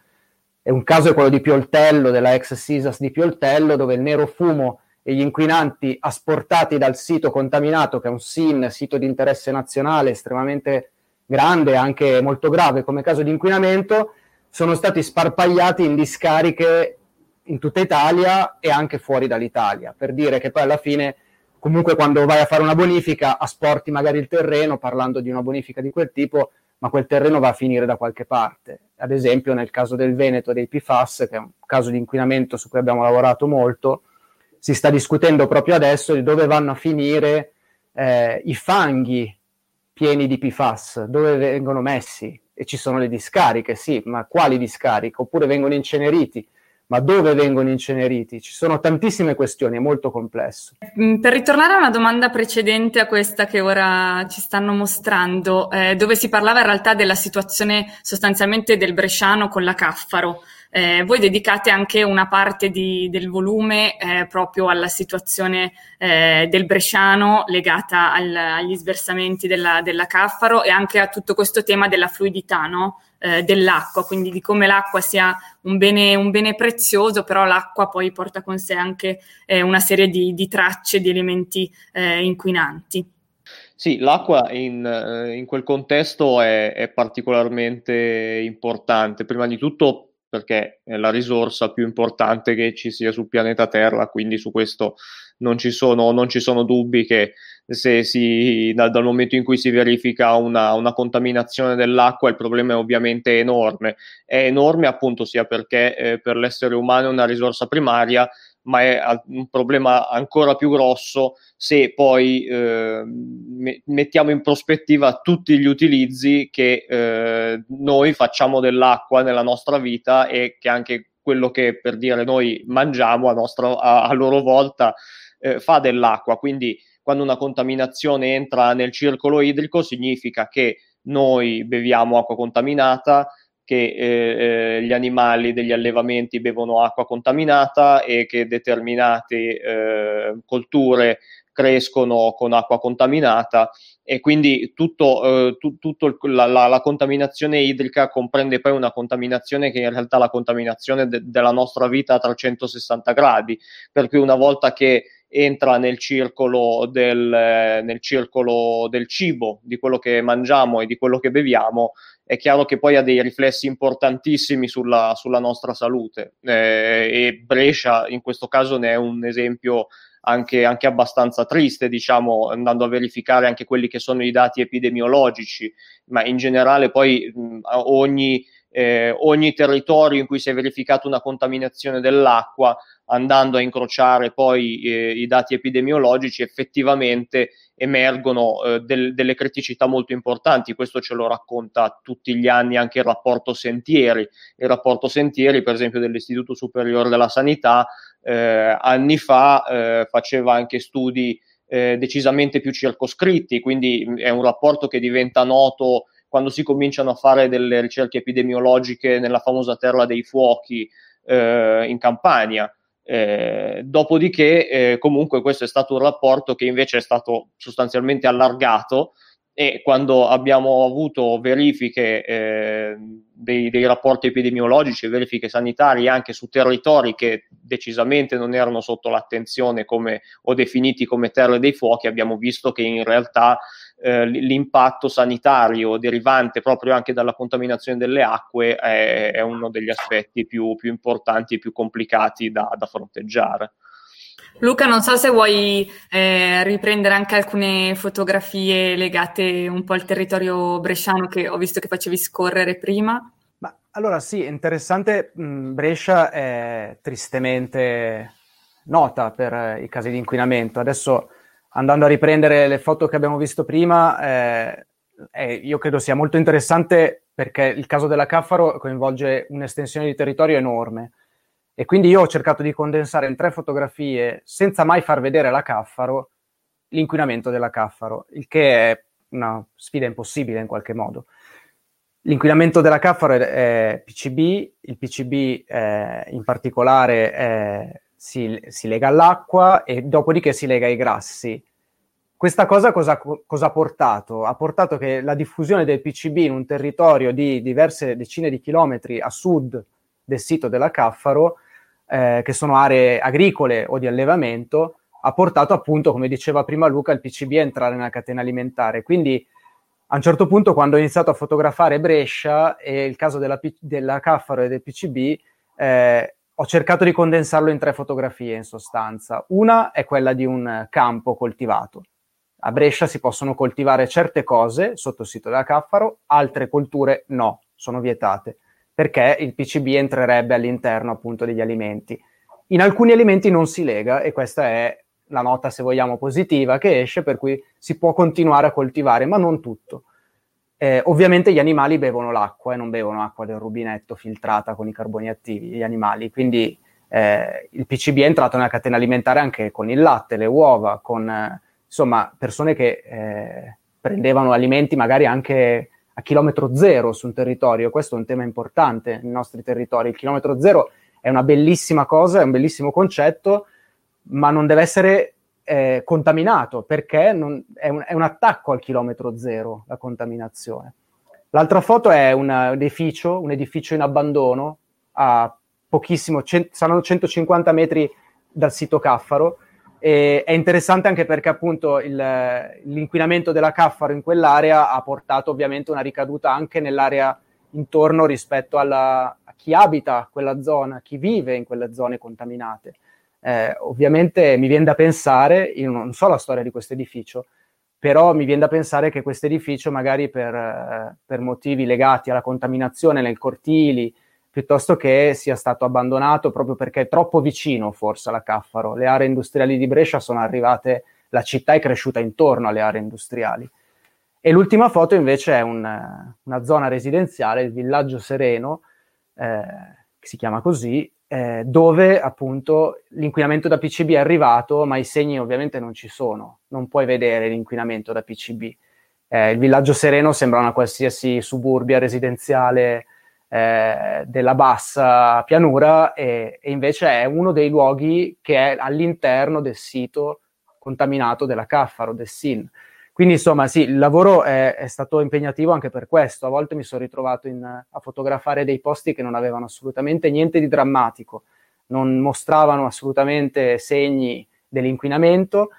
E un caso è quello di Pioltello, della ex SISAS di Pioltello, dove il nero fumo e gli inquinanti asportati dal sito contaminato, che è un SIN, sito di interesse nazionale estremamente grande, anche molto grave come caso di inquinamento, sono stati sparpagliati in discariche in tutta Italia e anche fuori dall'Italia, per dire che poi alla fine comunque quando vai a fare una bonifica asporti magari il terreno, parlando di una bonifica di quel tipo, ma quel terreno va a finire da qualche parte. Ad esempio nel caso del Veneto dei PFAS, che è un caso di inquinamento su cui abbiamo lavorato molto, si sta discutendo proprio adesso di dove vanno a finire eh, i fanghi pieni di PFAS, dove vengono messi. E ci sono le discariche, sì, ma quali discariche? Oppure vengono inceneriti. Ma dove vengono inceneriti? Ci sono tantissime questioni, è molto complesso. Mm, per ritornare a una domanda precedente a questa che ora ci stanno mostrando, eh, dove si parlava in realtà della situazione sostanzialmente del Bresciano con la Caffaro. Eh, voi dedicate anche una parte di, del volume eh, proprio alla situazione eh, del Bresciano legata al, agli sversamenti della, della, Caffaro e anche a tutto questo tema della fluidità no? Eh, dell'acqua, quindi di come l'acqua sia un bene, un bene, prezioso, però l'acqua poi porta con sé anche eh, una serie di, di, tracce, di elementi eh, inquinanti. Sì, l'acqua in, in quel contesto è, è particolarmente importante. Prima di tutto perché è la risorsa più importante che ci sia sul pianeta Terra, quindi su questo non ci sono, non ci sono dubbi che se si, dal, dal, momento in cui si verifica una, una, contaminazione dell'acqua il problema è ovviamente enorme. È enorme appunto sia perché eh, per l'essere umano è una risorsa primaria, ma è un problema ancora più grosso se poi eh, mettiamo in prospettiva tutti gli utilizzi che eh, noi facciamo dell'acqua nella nostra vita e che anche quello che per dire noi mangiamo a, nostra, a, a loro volta eh, fa dell'acqua. Quindi quando una contaminazione entra nel circolo idrico significa che noi beviamo acqua contaminata, che eh, eh, gli animali degli allevamenti bevono acqua contaminata e che determinate eh, colture crescono con acqua contaminata e quindi tutto, eh, tu, tutto la, la, la, contaminazione idrica comprende poi una contaminazione che in realtà è la contaminazione de, della nostra vita a 360 gradi, per cui una volta che entra nel circolo, del, nel circolo del cibo, di quello che mangiamo e di quello che beviamo, è chiaro che poi ha dei riflessi importantissimi sulla, sulla nostra salute. Eh, e Brescia in questo caso ne è un esempio anche, anche, abbastanza triste, diciamo, andando a verificare anche quelli che sono i dati epidemiologici, ma in generale poi mh, ogni, eh, ogni territorio in cui si è verificata una contaminazione dell'acqua andando a incrociare poi eh, i dati epidemiologici, effettivamente emergono eh, del, delle criticità molto importanti. Questo ce lo racconta tutti gli anni anche il rapporto Sentieri. Il rapporto Sentieri, per esempio, dell'Istituto Superiore della Sanità, eh, anni fa eh, faceva anche studi eh, decisamente più circoscritti, quindi è un rapporto che diventa noto quando si cominciano a fare delle ricerche epidemiologiche nella famosa terra dei fuochi eh, in Campania. Eh, dopodiché, eh, comunque, questo è stato un rapporto che invece è stato sostanzialmente allargato e quando abbiamo avuto verifiche eh, dei, dei, rapporti epidemiologici, verifiche sanitarie anche su territori che decisamente non erano sotto l'attenzione come, o definiti come terre dei fuochi, abbiamo visto che in realtà eh, l'impatto sanitario derivante proprio anche dalla contaminazione delle acque è, è uno degli aspetti più, più, importanti e più complicati da, da fronteggiare. Luca, non so se vuoi eh, riprendere anche alcune fotografie legate un po' al territorio bresciano che ho visto che facevi scorrere prima. Ma, allora sì, interessante, mh, Brescia è tristemente nota per i casi di inquinamento. Adesso andando a riprendere le foto che abbiamo visto prima, eh, eh, io credo sia molto interessante perché il caso della Caffaro coinvolge un'estensione di territorio enorme e quindi io ho cercato di condensare in tre fotografie, senza mai far vedere la Caffaro, l'inquinamento della Caffaro, il che è una sfida impossibile in qualche modo. L'inquinamento della Caffaro è, PCB, il PCB eh, in particolare è si, si, lega all'acqua e dopodiché si lega ai grassi. Questa cosa cosa, cosa, ha portato? Ha portato che la diffusione del PCB in un territorio di diverse decine di chilometri a sud del sito della Caffaro, eh, che sono aree agricole o di allevamento, ha portato appunto, come diceva prima Luca, il PCB a entrare nella catena alimentare. Quindi a un certo punto, quando ho iniziato a fotografare Brescia e il caso della, della Caffaro e del PCB, eh, ho cercato di condensarlo in tre fotografie in sostanza. Una è quella di un campo coltivato. A Brescia si possono coltivare certe cose sotto il sito della Caffaro, altre colture no, sono vietate, perché il PCB entrerebbe all'interno appunto degli alimenti. In alcuni alimenti non si lega e questa è la nota, se vogliamo, positiva che esce, per cui si può continuare a coltivare, ma non tutto. Eh, ovviamente gli animali bevono l'acqua e non bevono acqua del rubinetto filtrata con i carboni attivi, gli animali, quindi eh, il PCB è entrato nella catena alimentare anche con il latte, le uova, con eh, insomma persone che eh, prendevano alimenti magari anche a chilometro zero su un territorio. Questo è un tema importante nei nostri territori. Il chilometro zero è una bellissima cosa, è un bellissimo concetto, ma non deve essere eh, contaminato perché non, è, un, è, un, attacco al chilometro zero la contaminazione. L'altra foto è un, edificio, un edificio in abbandono a pochissimo, cent- saranno 150 metri dal sito Caffaro. E è interessante anche perché appunto il, l'inquinamento della Caffaro in quell'area ha portato ovviamente una ricaduta anche nell'area intorno rispetto alla, a chi abita quella zona, chi vive in quelle zone contaminate. Eh, ovviamente mi viene da pensare, io non so la storia di questo edificio, però mi viene da pensare che questo edificio magari per, eh, per motivi legati alla contaminazione nei cortili, piuttosto che sia stato abbandonato proprio perché è troppo vicino forse alla Caffaro. Le aree industriali di Brescia sono arrivate, la città è cresciuta intorno alle aree industriali. E l'ultima foto invece è un, una zona residenziale, il villaggio Sereno, eh, che si chiama così, eh, dove appunto l'inquinamento da PCB è arrivato, ma i segni ovviamente non ci sono, non puoi vedere l'inquinamento da PCB. Eh, il villaggio Sereno sembra una qualsiasi suburbia residenziale eh, della bassa pianura e, e, invece è uno dei luoghi che è all'interno del sito contaminato della Caffaro, del SIN. Quindi insomma sì, il lavoro è, è, stato impegnativo anche per questo. A volte mi sono ritrovato in, a fotografare dei posti che non avevano assolutamente niente di drammatico, non mostravano assolutamente segni dell'inquinamento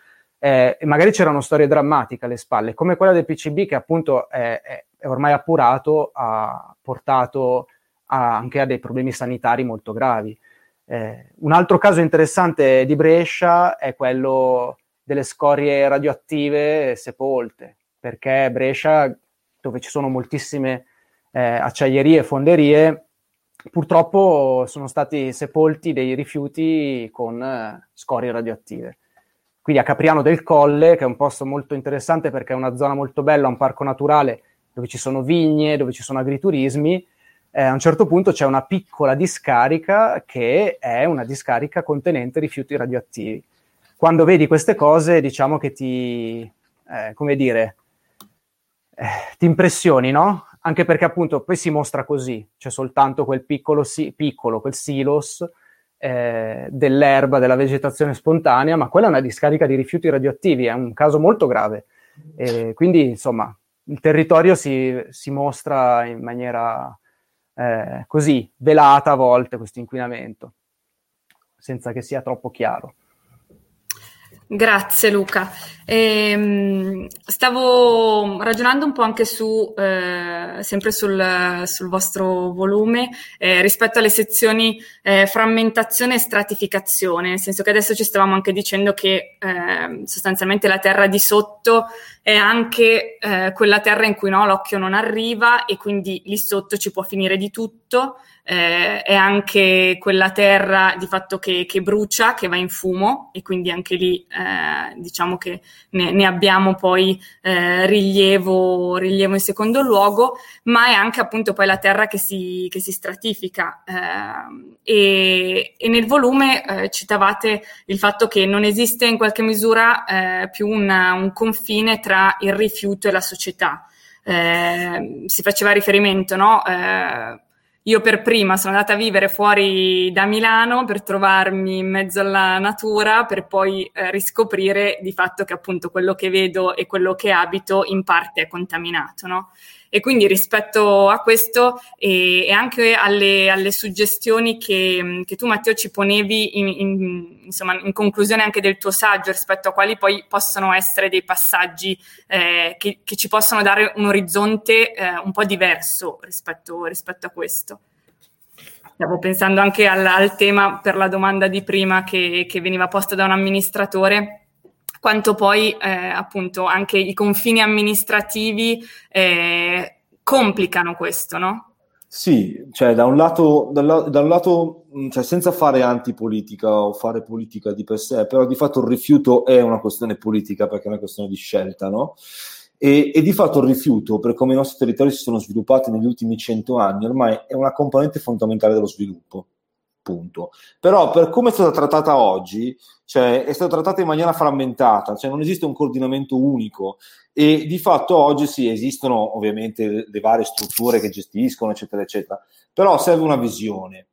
eh, magari c'erano storie drammatiche alle spalle, come quella del PCB che appunto è, è, è ormai appurato, ha portato a, anche a dei problemi sanitari molto gravi. Eh, un altro caso interessante di Brescia è quello delle scorie radioattive sepolte, perché Brescia, dove ci sono moltissime eh, acciaierie e fonderie, purtroppo sono stati sepolti dei rifiuti con eh, scorie radioattive. Quindi a Capriano del Colle, che è un posto molto interessante perché è una zona molto bella, un parco naturale dove ci sono vigne, dove ci sono agriturismi, eh, a un certo punto c'è una piccola discarica che è una discarica contenente rifiuti radioattivi. Quando vedi queste cose, diciamo che ti, eh, come dire, eh, ti impressioni, no? Anche perché appunto poi si mostra così, c'è soltanto quel piccolo, si- piccolo quel silos eh, dell'erba, della vegetazione spontanea, ma quella è una discarica di rifiuti radioattivi, è un caso molto grave. Quindi, insomma, il territorio si, si mostra in maniera eh, così, velata a volte, questo inquinamento, senza che sia troppo chiaro. Grazie Luca. Ehm, stavo ragionando un po' anche su, eh, sempre sul, sul, vostro volume, eh, rispetto alle sezioni eh, frammentazione e stratificazione, nel senso che adesso ci stavamo anche dicendo che ehm, sostanzialmente la terra di sotto è anche eh, quella terra in cui no, l'occhio non arriva e quindi lì sotto ci può finire di tutto. Eh, è anche quella terra di fatto che, che, brucia, che va in fumo e quindi anche lì eh, diciamo che ne, ne abbiamo poi eh, rilievo, rilievo, in secondo luogo, ma è anche appunto poi la terra che si, che si stratifica. Eh, e, e, nel volume eh, citavate il fatto che non esiste in qualche misura più una, un confine tra il rifiuto e la società. Eh, si faceva riferimento, no? Eh, io per prima sono andata a vivere fuori da Milano per trovarmi in mezzo alla natura, per poi eh, riscoprire di fatto che appunto quello che vedo e quello che abito in parte è contaminato, no? E quindi rispetto a questo e, e anche alle, alle suggestioni che, che, tu Matteo ci ponevi in, in, insomma, in conclusione anche del tuo saggio rispetto a quali poi possono essere dei passaggi eh, che, che, ci possono dare un orizzonte eh, un po' diverso rispetto, rispetto a questo. Stavo pensando anche al, al, tema per la domanda di prima che, che veniva posta da un amministratore quanto poi eh, appunto anche i confini amministrativi eh, complicano questo, no? Sì, cioè da un lato, da, da lato cioè, senza fare antipolitica o fare politica di per sé, però di fatto il rifiuto è una questione politica perché è una questione di scelta, no? E, e, di fatto il rifiuto, per come i nostri territori si sono sviluppati negli ultimi cento anni, ormai è una componente fondamentale dello sviluppo. Punto. Però per come è stata trattata oggi, cioè è stata trattata in maniera frammentata, cioè non esiste un coordinamento unico e di fatto oggi sì, esistono ovviamente le varie strutture che gestiscono, eccetera, eccetera, però serve una visione.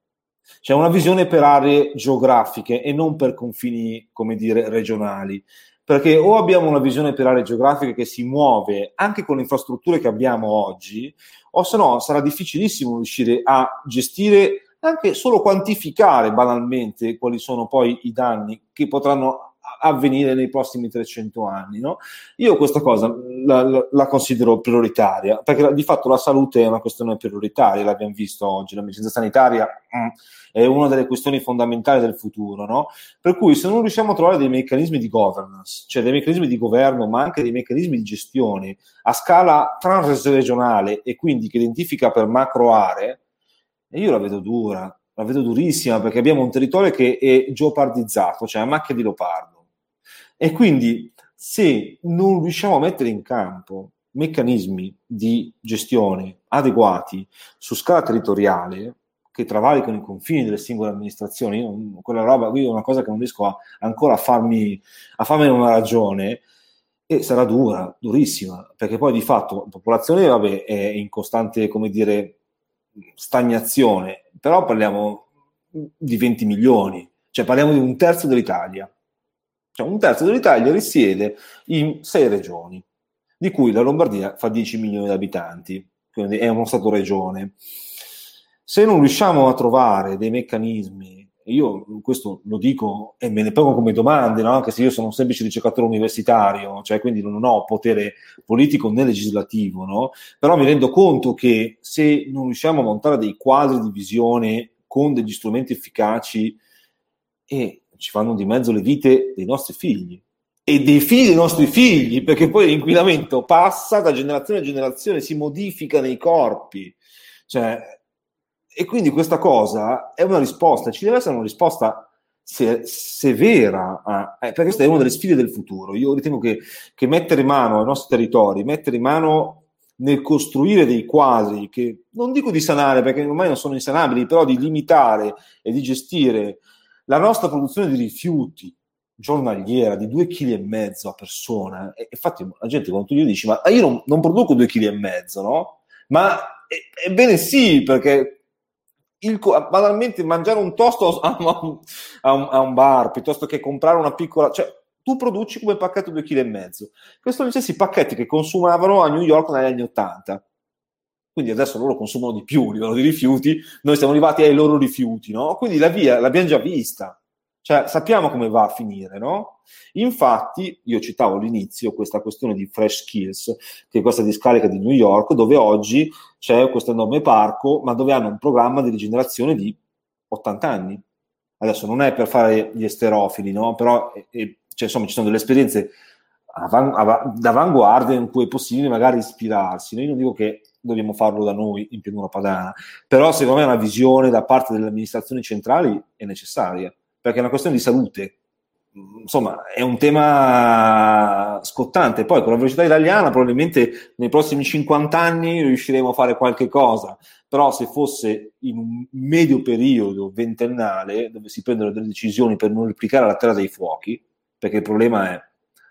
Cioè una visione per aree geografiche e non per confini, come dire, regionali perché o abbiamo una visione per aree geografiche che si muove anche con le infrastrutture che abbiamo oggi, o se no sarà difficilissimo riuscire a gestire, anche solo quantificare banalmente quali sono poi i danni che potranno avvenire nei prossimi 300 anni. No? Io questa cosa la, la, considero prioritaria, perché di fatto la salute è una questione prioritaria, l'abbiamo visto oggi, medicina sanitaria mm, è una delle questioni fondamentali del futuro, no? per cui se non riusciamo a trovare dei meccanismi di governance, cioè dei meccanismi di governo, ma anche dei meccanismi di gestione a scala transregionale e quindi che identifica per macro aree, io la vedo dura, la vedo durissima perché abbiamo un territorio che è geopardizzato, cioè a macchia di leopardo. E quindi se non riusciamo a mettere in campo meccanismi di gestione adeguati su scala territoriale che travalicano i confini delle singole amministrazioni, io, quella roba qui è una cosa che non riesco a, ancora a farmi, a farmene una ragione, e sarà dura, durissima, perché poi di fatto la popolazione vabbè, è in costante, come dire, stagnazione, però parliamo di 20 milioni, cioè parliamo di un terzo dell'Italia. Cioè un terzo dell'Italia risiede in sei regioni, di cui la Lombardia fa 10 milioni di abitanti, quindi è uno Stato-regione. Se non riusciamo a trovare dei meccanismi, io questo lo dico e me ne pongo come domande, no? anche se io sono un semplice ricercatore universitario, cioè quindi non ho potere politico né legislativo, no? però mi rendo conto che se non riusciamo a montare dei quadri di visione con degli strumenti efficaci e ci fanno di mezzo le vite dei nostri figli e dei figli dei nostri figli, perché poi l'inquinamento passa da generazione a generazione, si modifica nei corpi. Cioè, e quindi questa cosa è una risposta, ci deve essere una risposta se, severa, a, eh, perché questa è una delle sfide del futuro. Io ritengo che, che mettere mano ai nostri territori, mettere mano nel costruire dei quadri che non dico di sanare perché ormai non sono insanabili, però di limitare e di gestire la nostra produzione di rifiuti giornaliera di 2,5 kg a persona, e infatti la gente quando tu gli dici ma io non, non produco 2,5 kg, no? Ma ebbene sì, perché il, banalmente mangiare un tosto a, a, un, a, un, bar piuttosto che comprare una piccola... Cioè, tu produci come pacchetto 2,5 kg. Questo sono gli stessi pacchetti che consumavano a New York negli anni 80 quindi adesso loro consumano di più a livello di rifiuti, noi siamo arrivati ai loro rifiuti, no? Quindi la via l'abbiamo già vista, cioè sappiamo come va a finire, no? Infatti, io citavo all'inizio questa questione di Fresh Skills, che è questa discarica di New York, dove oggi c'è questo enorme parco, ma dove hanno un programma di rigenerazione di 80 anni. Adesso non è per fare gli esterofili, no? Però eh, cioè, insomma, ci sono delle esperienze d'avanguardia in cui è possibile magari ispirarsi. Io non dico che dobbiamo farlo da noi in pianura padana, però secondo me una visione da parte delle amministrazioni centrali è necessaria, perché è una questione di salute. Insomma, è un tema scottante. Poi con la velocità italiana probabilmente nei prossimi 50 anni riusciremo a fare qualche cosa, però se fosse in un medio periodo ventennale dove si prendono delle decisioni per non replicare la terra dei fuochi, perché il problema è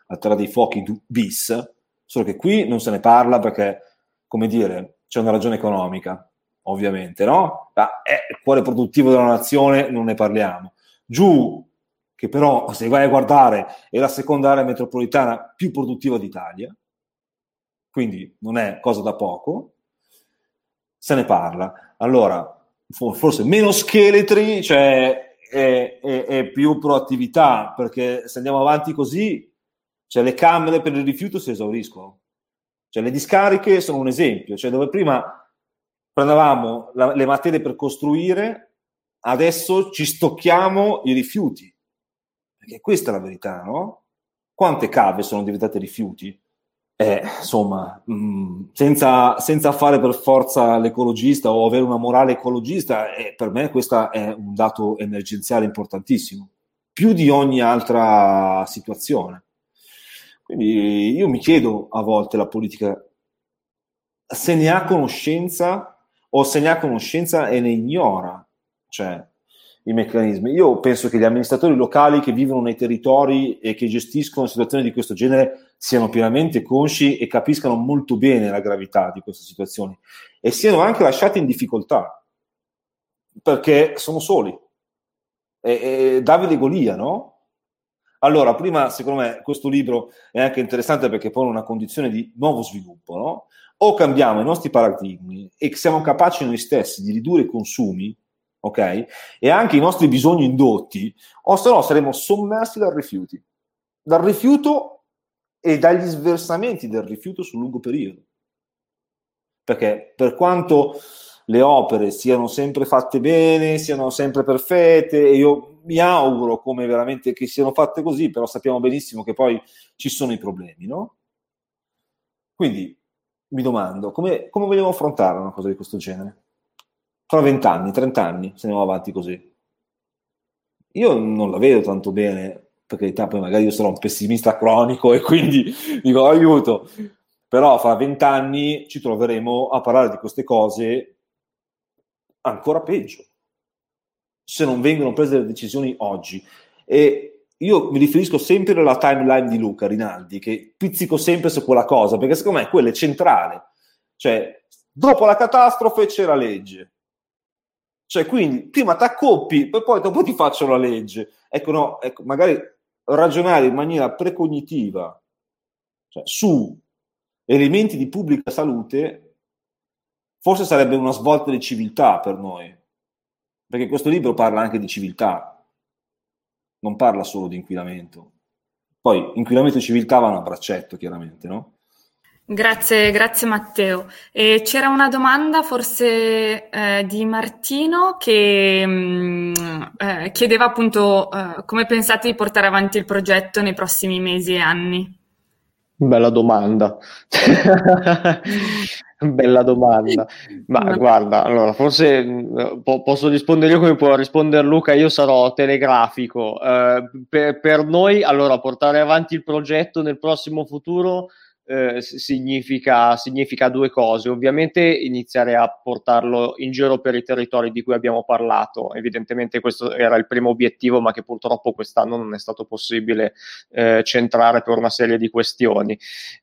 la terra dei fuochi bis, solo che qui non se ne parla perché come dire, c'è una ragione economica, ovviamente, no? Ma è il cuore produttivo della nazione, non ne parliamo. Giù, che però, se vai a guardare, è la seconda area metropolitana più produttiva d'Italia, quindi non è cosa da poco, se ne parla. Allora, forse meno scheletri, cioè è, è, è più proattività, perché se andiamo avanti così, cioè le camere per il rifiuto si esauriscono. Cioè, le discariche sono un esempio, cioè dove prima prendevamo la, le materie per costruire, adesso ci stocchiamo i rifiuti. Perché questa è la verità, no? Quante cave sono diventate rifiuti? Eh, insomma, mh, mm, senza, senza, fare per forza l'ecologista o avere una morale ecologista, eh, per me questo è un dato emergenziale importantissimo, più di ogni altra situazione. Quindi io mi chiedo a volte la politica se ne ha conoscenza o se ne ha conoscenza e ne ignora, cioè i meccanismi. Io penso che gli amministratori locali che vivono nei territori e che gestiscono situazioni di questo genere siano pienamente consci e capiscano molto bene la gravità di queste situazioni e siano anche lasciati in difficoltà perché sono soli. E, e Davide Golia, no? Allora, prima, secondo me, questo libro è anche interessante perché pone una condizione di nuovo sviluppo, no? O cambiamo i nostri paradigmi e siamo capaci noi stessi di ridurre i consumi, ok? E anche i nostri bisogni indotti, o se no saremo sommersi dal rifiuti. Dal rifiuto e dagli sversamenti del rifiuto sul lungo periodo. Perché per quanto le opere siano sempre fatte bene, siano sempre perfette, e io mi auguro come veramente che siano fatte così, però sappiamo benissimo che poi ci sono i problemi, no? Quindi mi domando, come, come vogliamo affrontare una cosa di questo genere? Tra vent'anni, trent'anni, se andiamo avanti così. Io non la vedo tanto bene, perché poi magari io sono un pessimista cronico e quindi dico aiuto, però fra vent'anni ci troveremo a parlare di queste cose ancora peggio, se non vengono prese le decisioni oggi. E io mi riferisco sempre alla timeline di Luca Rinaldi, che pizzico sempre su quella cosa, perché secondo me quella è centrale. Cioè, dopo la catastrofe c'è la legge. Cioè, quindi prima ti accoppi, poi dopo ti faccio la legge. Ecco, no, ecco, magari ragionare in maniera precognitiva cioè, su elementi di pubblica salute forse sarebbe una svolta di civiltà per noi, perché questo libro parla anche di civiltà, non parla solo di inquinamento. Poi inquinamento e civiltà vanno a braccetto, chiaramente, no? Grazie, grazie Matteo. E c'era una domanda forse eh, di Martino che mh, mm, eh, chiedeva appunto eh, come pensate di portare avanti il progetto nei prossimi mesi e anni. Bella domanda. Bella domanda. Ma no. guarda, allora, forse mm, po- posso rispondere io come può rispondere Luca, io sarò telegrafico. Uh, per, per noi, allora, portare avanti il progetto nel prossimo futuro eh, significa, significa, due cose. Ovviamente iniziare a portarlo in giro per i territori di cui abbiamo parlato. Evidentemente questo era il primo obiettivo, ma che purtroppo quest'anno non è stato possibile eh, centrare per una serie di questioni.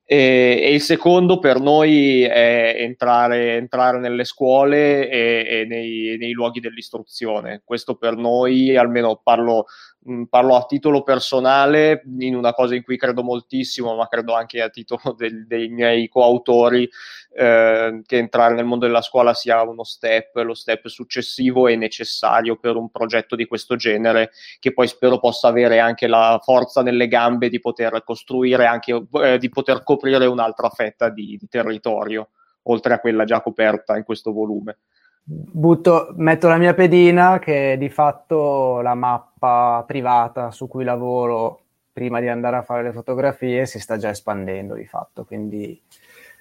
E, e, il secondo per noi è entrare, entrare nelle scuole e, e nei, nei luoghi dell'istruzione. Questo per noi, almeno parlo mh, parlo a titolo personale in una cosa in cui credo moltissimo, ma credo anche a titolo del, dei miei coautori, eh, che entrare nel mondo della scuola sia uno step, lo step successivo e necessario per un progetto di questo genere, che poi spero possa avere anche la forza nelle gambe di poter costruire anche, eh, di poter coprire un'altra fetta di, di territorio, oltre a quella già coperta in questo volume. Butto, metto la mia pedina che è di fatto la mappa privata su cui lavoro prima di andare a fare le fotografie si sta già espandendo di fatto, quindi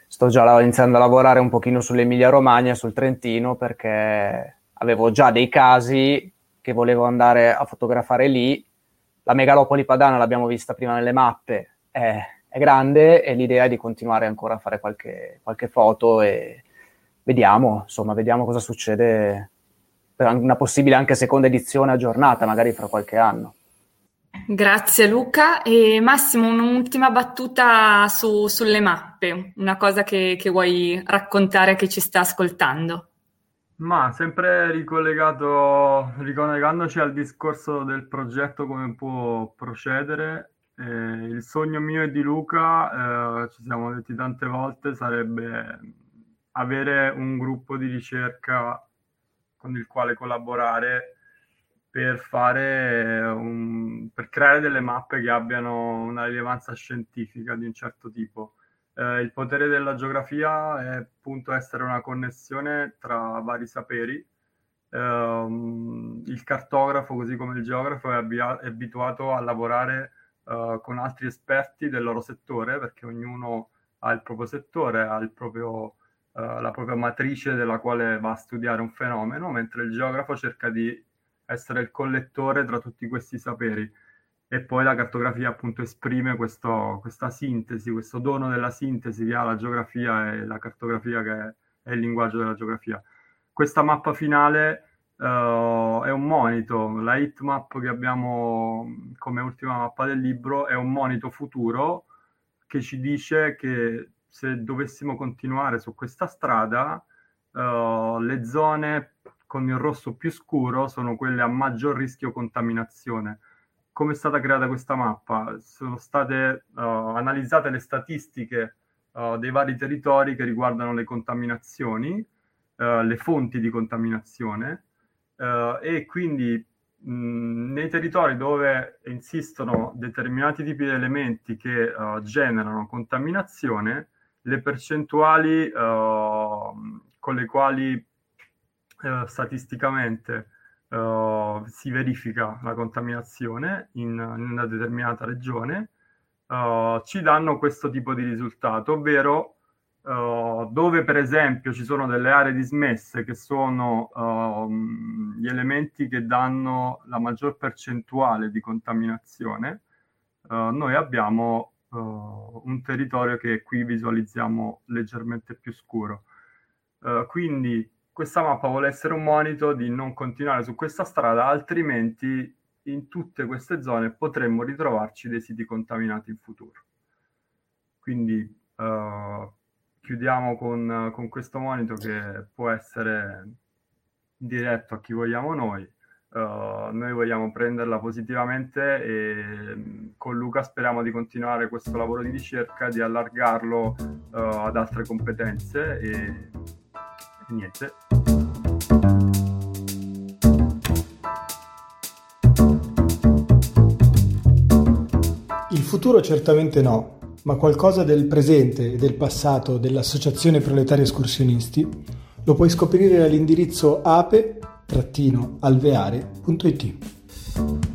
sto già iniziando a lavorare un pochino sull'Emilia Romagna, sul Trentino, perché avevo già dei casi che volevo andare a fotografare lì. La megalopoli padana l'abbiamo vista prima nelle mappe, è, è grande e l'idea è di continuare ancora a fare qualche, qualche foto e vediamo, insomma, vediamo cosa succede per una possibile anche seconda edizione aggiornata, magari fra qualche anno. Grazie Luca. E Massimo, un'ultima battuta su, sulle mappe, una cosa che, che vuoi raccontare a chi ci sta ascoltando. Ma sempre ricollegato, ricollegandoci al discorso del progetto, come può procedere, eh, il sogno mio e di Luca, eh, ci siamo detti tante volte, sarebbe avere un gruppo di ricerca con il quale collaborare per fare un, per creare delle mappe che abbiano una rilevanza scientifica di un certo tipo. Eh, il potere della geografia è appunto essere una connessione tra vari saperi. Eh, il cartografo, così come il geografo, è, abbia- è abituato a lavorare eh, con altri esperti del loro settore, perché ognuno ha il proprio settore, ha proprio uh, la propria matrice della quale va a studiare un fenomeno, mentre il geografo cerca di essere il collettore tra tutti questi saperi. e poi la cartografia appunto esprime questo, questa sintesi, questo dono della sintesi che ha la geografia e la cartografia che è, è il linguaggio della geografia. Questa mappa finale uh, è un monito, la heatmap che abbiamo come ultima mappa del libro è un monito futuro che ci dice che se dovessimo continuare su questa strada, uh, le zone con il rosso più scuro sono quelle a maggior rischio contaminazione come è stata creata questa mappa? Sono state uh, analizzate le statistiche dei vari territori che riguardano le contaminazioni, le fonti di contaminazione e quindi mh, nei territori dove insistono determinati tipi di elementi che generano contaminazione, le percentuali con le quali statisticamente uh, si verifica la contaminazione in, in una determinata regione, uh, ci danno questo tipo di risultato, ovvero Uh, dove per esempio ci sono delle aree dismesse che sono uh, gli elementi che danno la maggior percentuale di contaminazione, uh, noi abbiamo un territorio che qui visualizziamo leggermente più scuro. quindi questa mappa vuole essere un monito di non continuare su questa strada, altrimenti in tutte queste zone potremmo ritrovarci dei siti contaminati in futuro. Quindi uh, chiudiamo con, con, questo monito che può essere diretto a chi vogliamo noi. Uh, noi vogliamo prenderla positivamente e con Luca speriamo di continuare questo lavoro di ricerca, di allargarlo uh, ad altre competenze e e niente. Il futuro certamente no, ma qualcosa del presente e del passato dell'Associazione Proletaria Escursionisti lo puoi scoprire all'indirizzo ape-alveare.it.